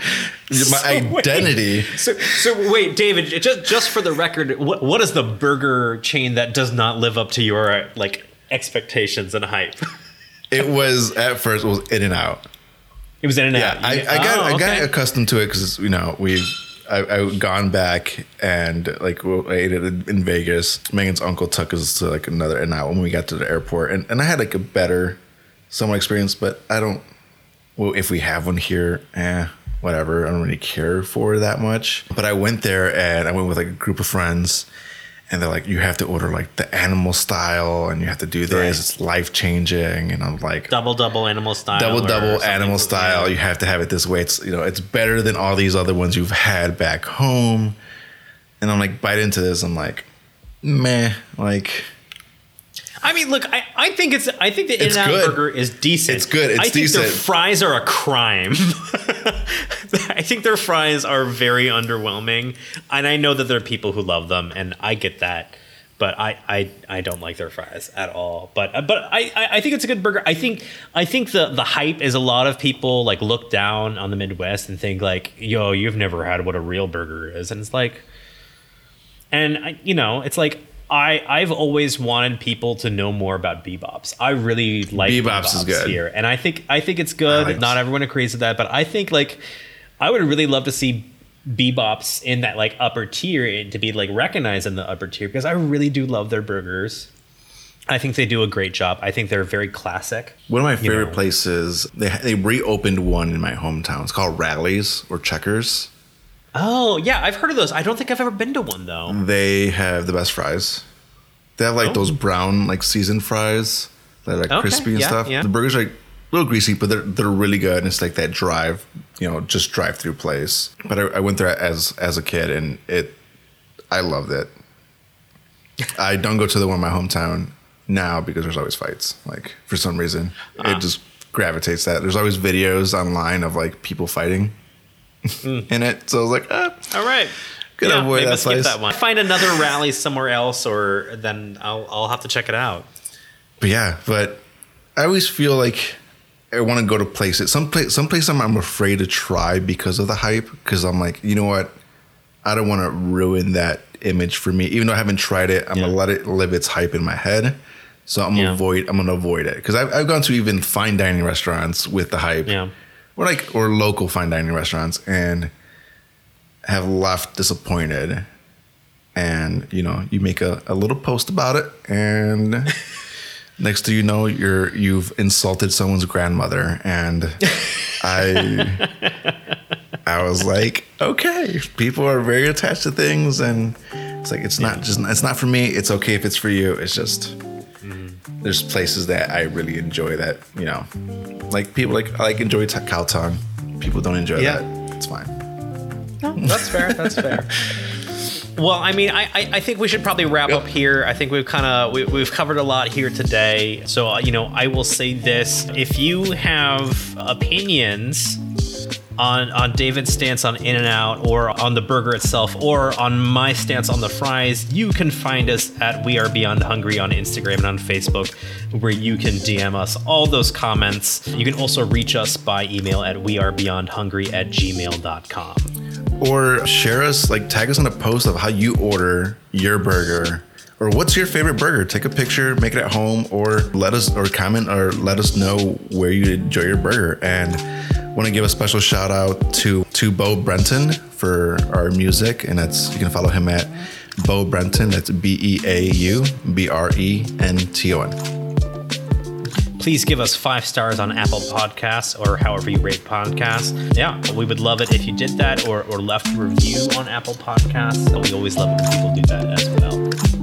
my So wait. identity? So, so wait, David. Just just for the record, what what is the burger chain that does not live up to your like expectations and hype? It was at first it was In and Out. It was in and Yeah, out. I, I got oh, I got okay. accustomed to it because you know we've I, I've gone back and like we ate it in Vegas. Megan's uncle took us to like another and out when we got to the airport, and, and I had like a better somewhat experience, but I don't. Well, if we have one here, eh, whatever. I don't really care for that much. But I went there and I went with like a group of friends, and they're like, "You have to order like the animal style, and you have to do this. Right. It's life changing." And I'm like, double double animal style. double double animal style. You have to have it this way. It's you know it's better than all these other ones you've had back home. And I'm like bite into this. I'm like, meh. Like I mean, look, I, I think it's I think the In and Out burger is decent. It's good. It's I think their decent. fries are a crime. I think their fries are very underwhelming, and I know that there are people who love them, and I get that. But I, I, I don't like their fries at all. But uh, but I, I I think it's a good burger. I think I think the the hype is a lot of people like look down on the Midwest and think like, yo, you've never had what a real burger is, and it's like, and I, you know, it's like I I've always wanted people to know more about B-Bop's. I really like B-Bop's is good. here, and I think I think it's good. Like- Not everyone agrees with that, but I think like I would really love to see B-Bop's in that like upper tier and to be like recognized in the upper tier because I really do love their burgers. I think they do a great job. I think they're very classic. one of my favorite know. places. They they reopened one in my hometown. It's called Rally's or Checkers. Oh yeah, I've heard of those. I don't think I've ever been to one though. They have the best fries. They have like Oh. those brown like seasoned fries that are like Okay, crispy and yeah, stuff. yeah. The burgers are like a little greasy, but they're they're really good. And it's like that drive, you know, just drive through place. But I, I went there as as a kid, and it, I loved it. I don't go to the one in my hometown now because there's always fights. Like for some reason, Ah. it just gravitates that. There's always videos online of like people fighting Hmm. in it. So I was like, ah, All right. Gonna avoid maybe that I'll skip place. that one. Find another rally somewhere else, or then I'll I'll have to check it out. But yeah, but I always feel like I want to go to places. Some place, some place I'm, I'm afraid to try because of the hype. Because I'm like, you know what? I don't want to ruin that image for me. Even though I haven't tried it, I'm Yeah. gonna let it live its hype in my head. So I'm Yeah. gonna avoid. I'm gonna avoid it because I've, I've gone to even fine dining restaurants with the hype, Yeah. Or like or local fine dining restaurants, and have left disappointed. And you know, you make a, a little post about it, and next thing you know, you're you've insulted someone's grandmother, and I I was like, okay, people are very attached to things, and it's like it's not just it's not for me. It's okay if it's for you. It's just there's places that I really enjoy that you know, like people like I like enjoy t- cow tongue. People don't enjoy Yeah. that. It's fine. That's fair. That's fair. Well, I mean, I, I, I think we should probably wrap Yep. up here. I think we've kind of we, we've covered a lot here today. So uh, you know, I will say this: if you have opinions on on David's stance on In and Out, or on the burger itself, or on my stance on the fries, you can find us at We Are Beyond Hungry on Instagram and on Facebook, where you can DM us all those comments. You can also reach us by email at wearebeyondhungry at gmail.com. or share us like tag us on a post of how you order your burger or what's your favorite burger take a picture make it at home or let us or comment or let us know where you enjoy your burger and want to give a special shout out to to Beau Brenton for our music and that's you can follow him at Beau Brenton that's b-e-a-u b-r-e-n-t-o-n please give us five stars on Apple Podcasts or however you rate podcasts. Yeah, we would love it if you did that or, or left a review on Apple Podcasts. We always love when people do that as well.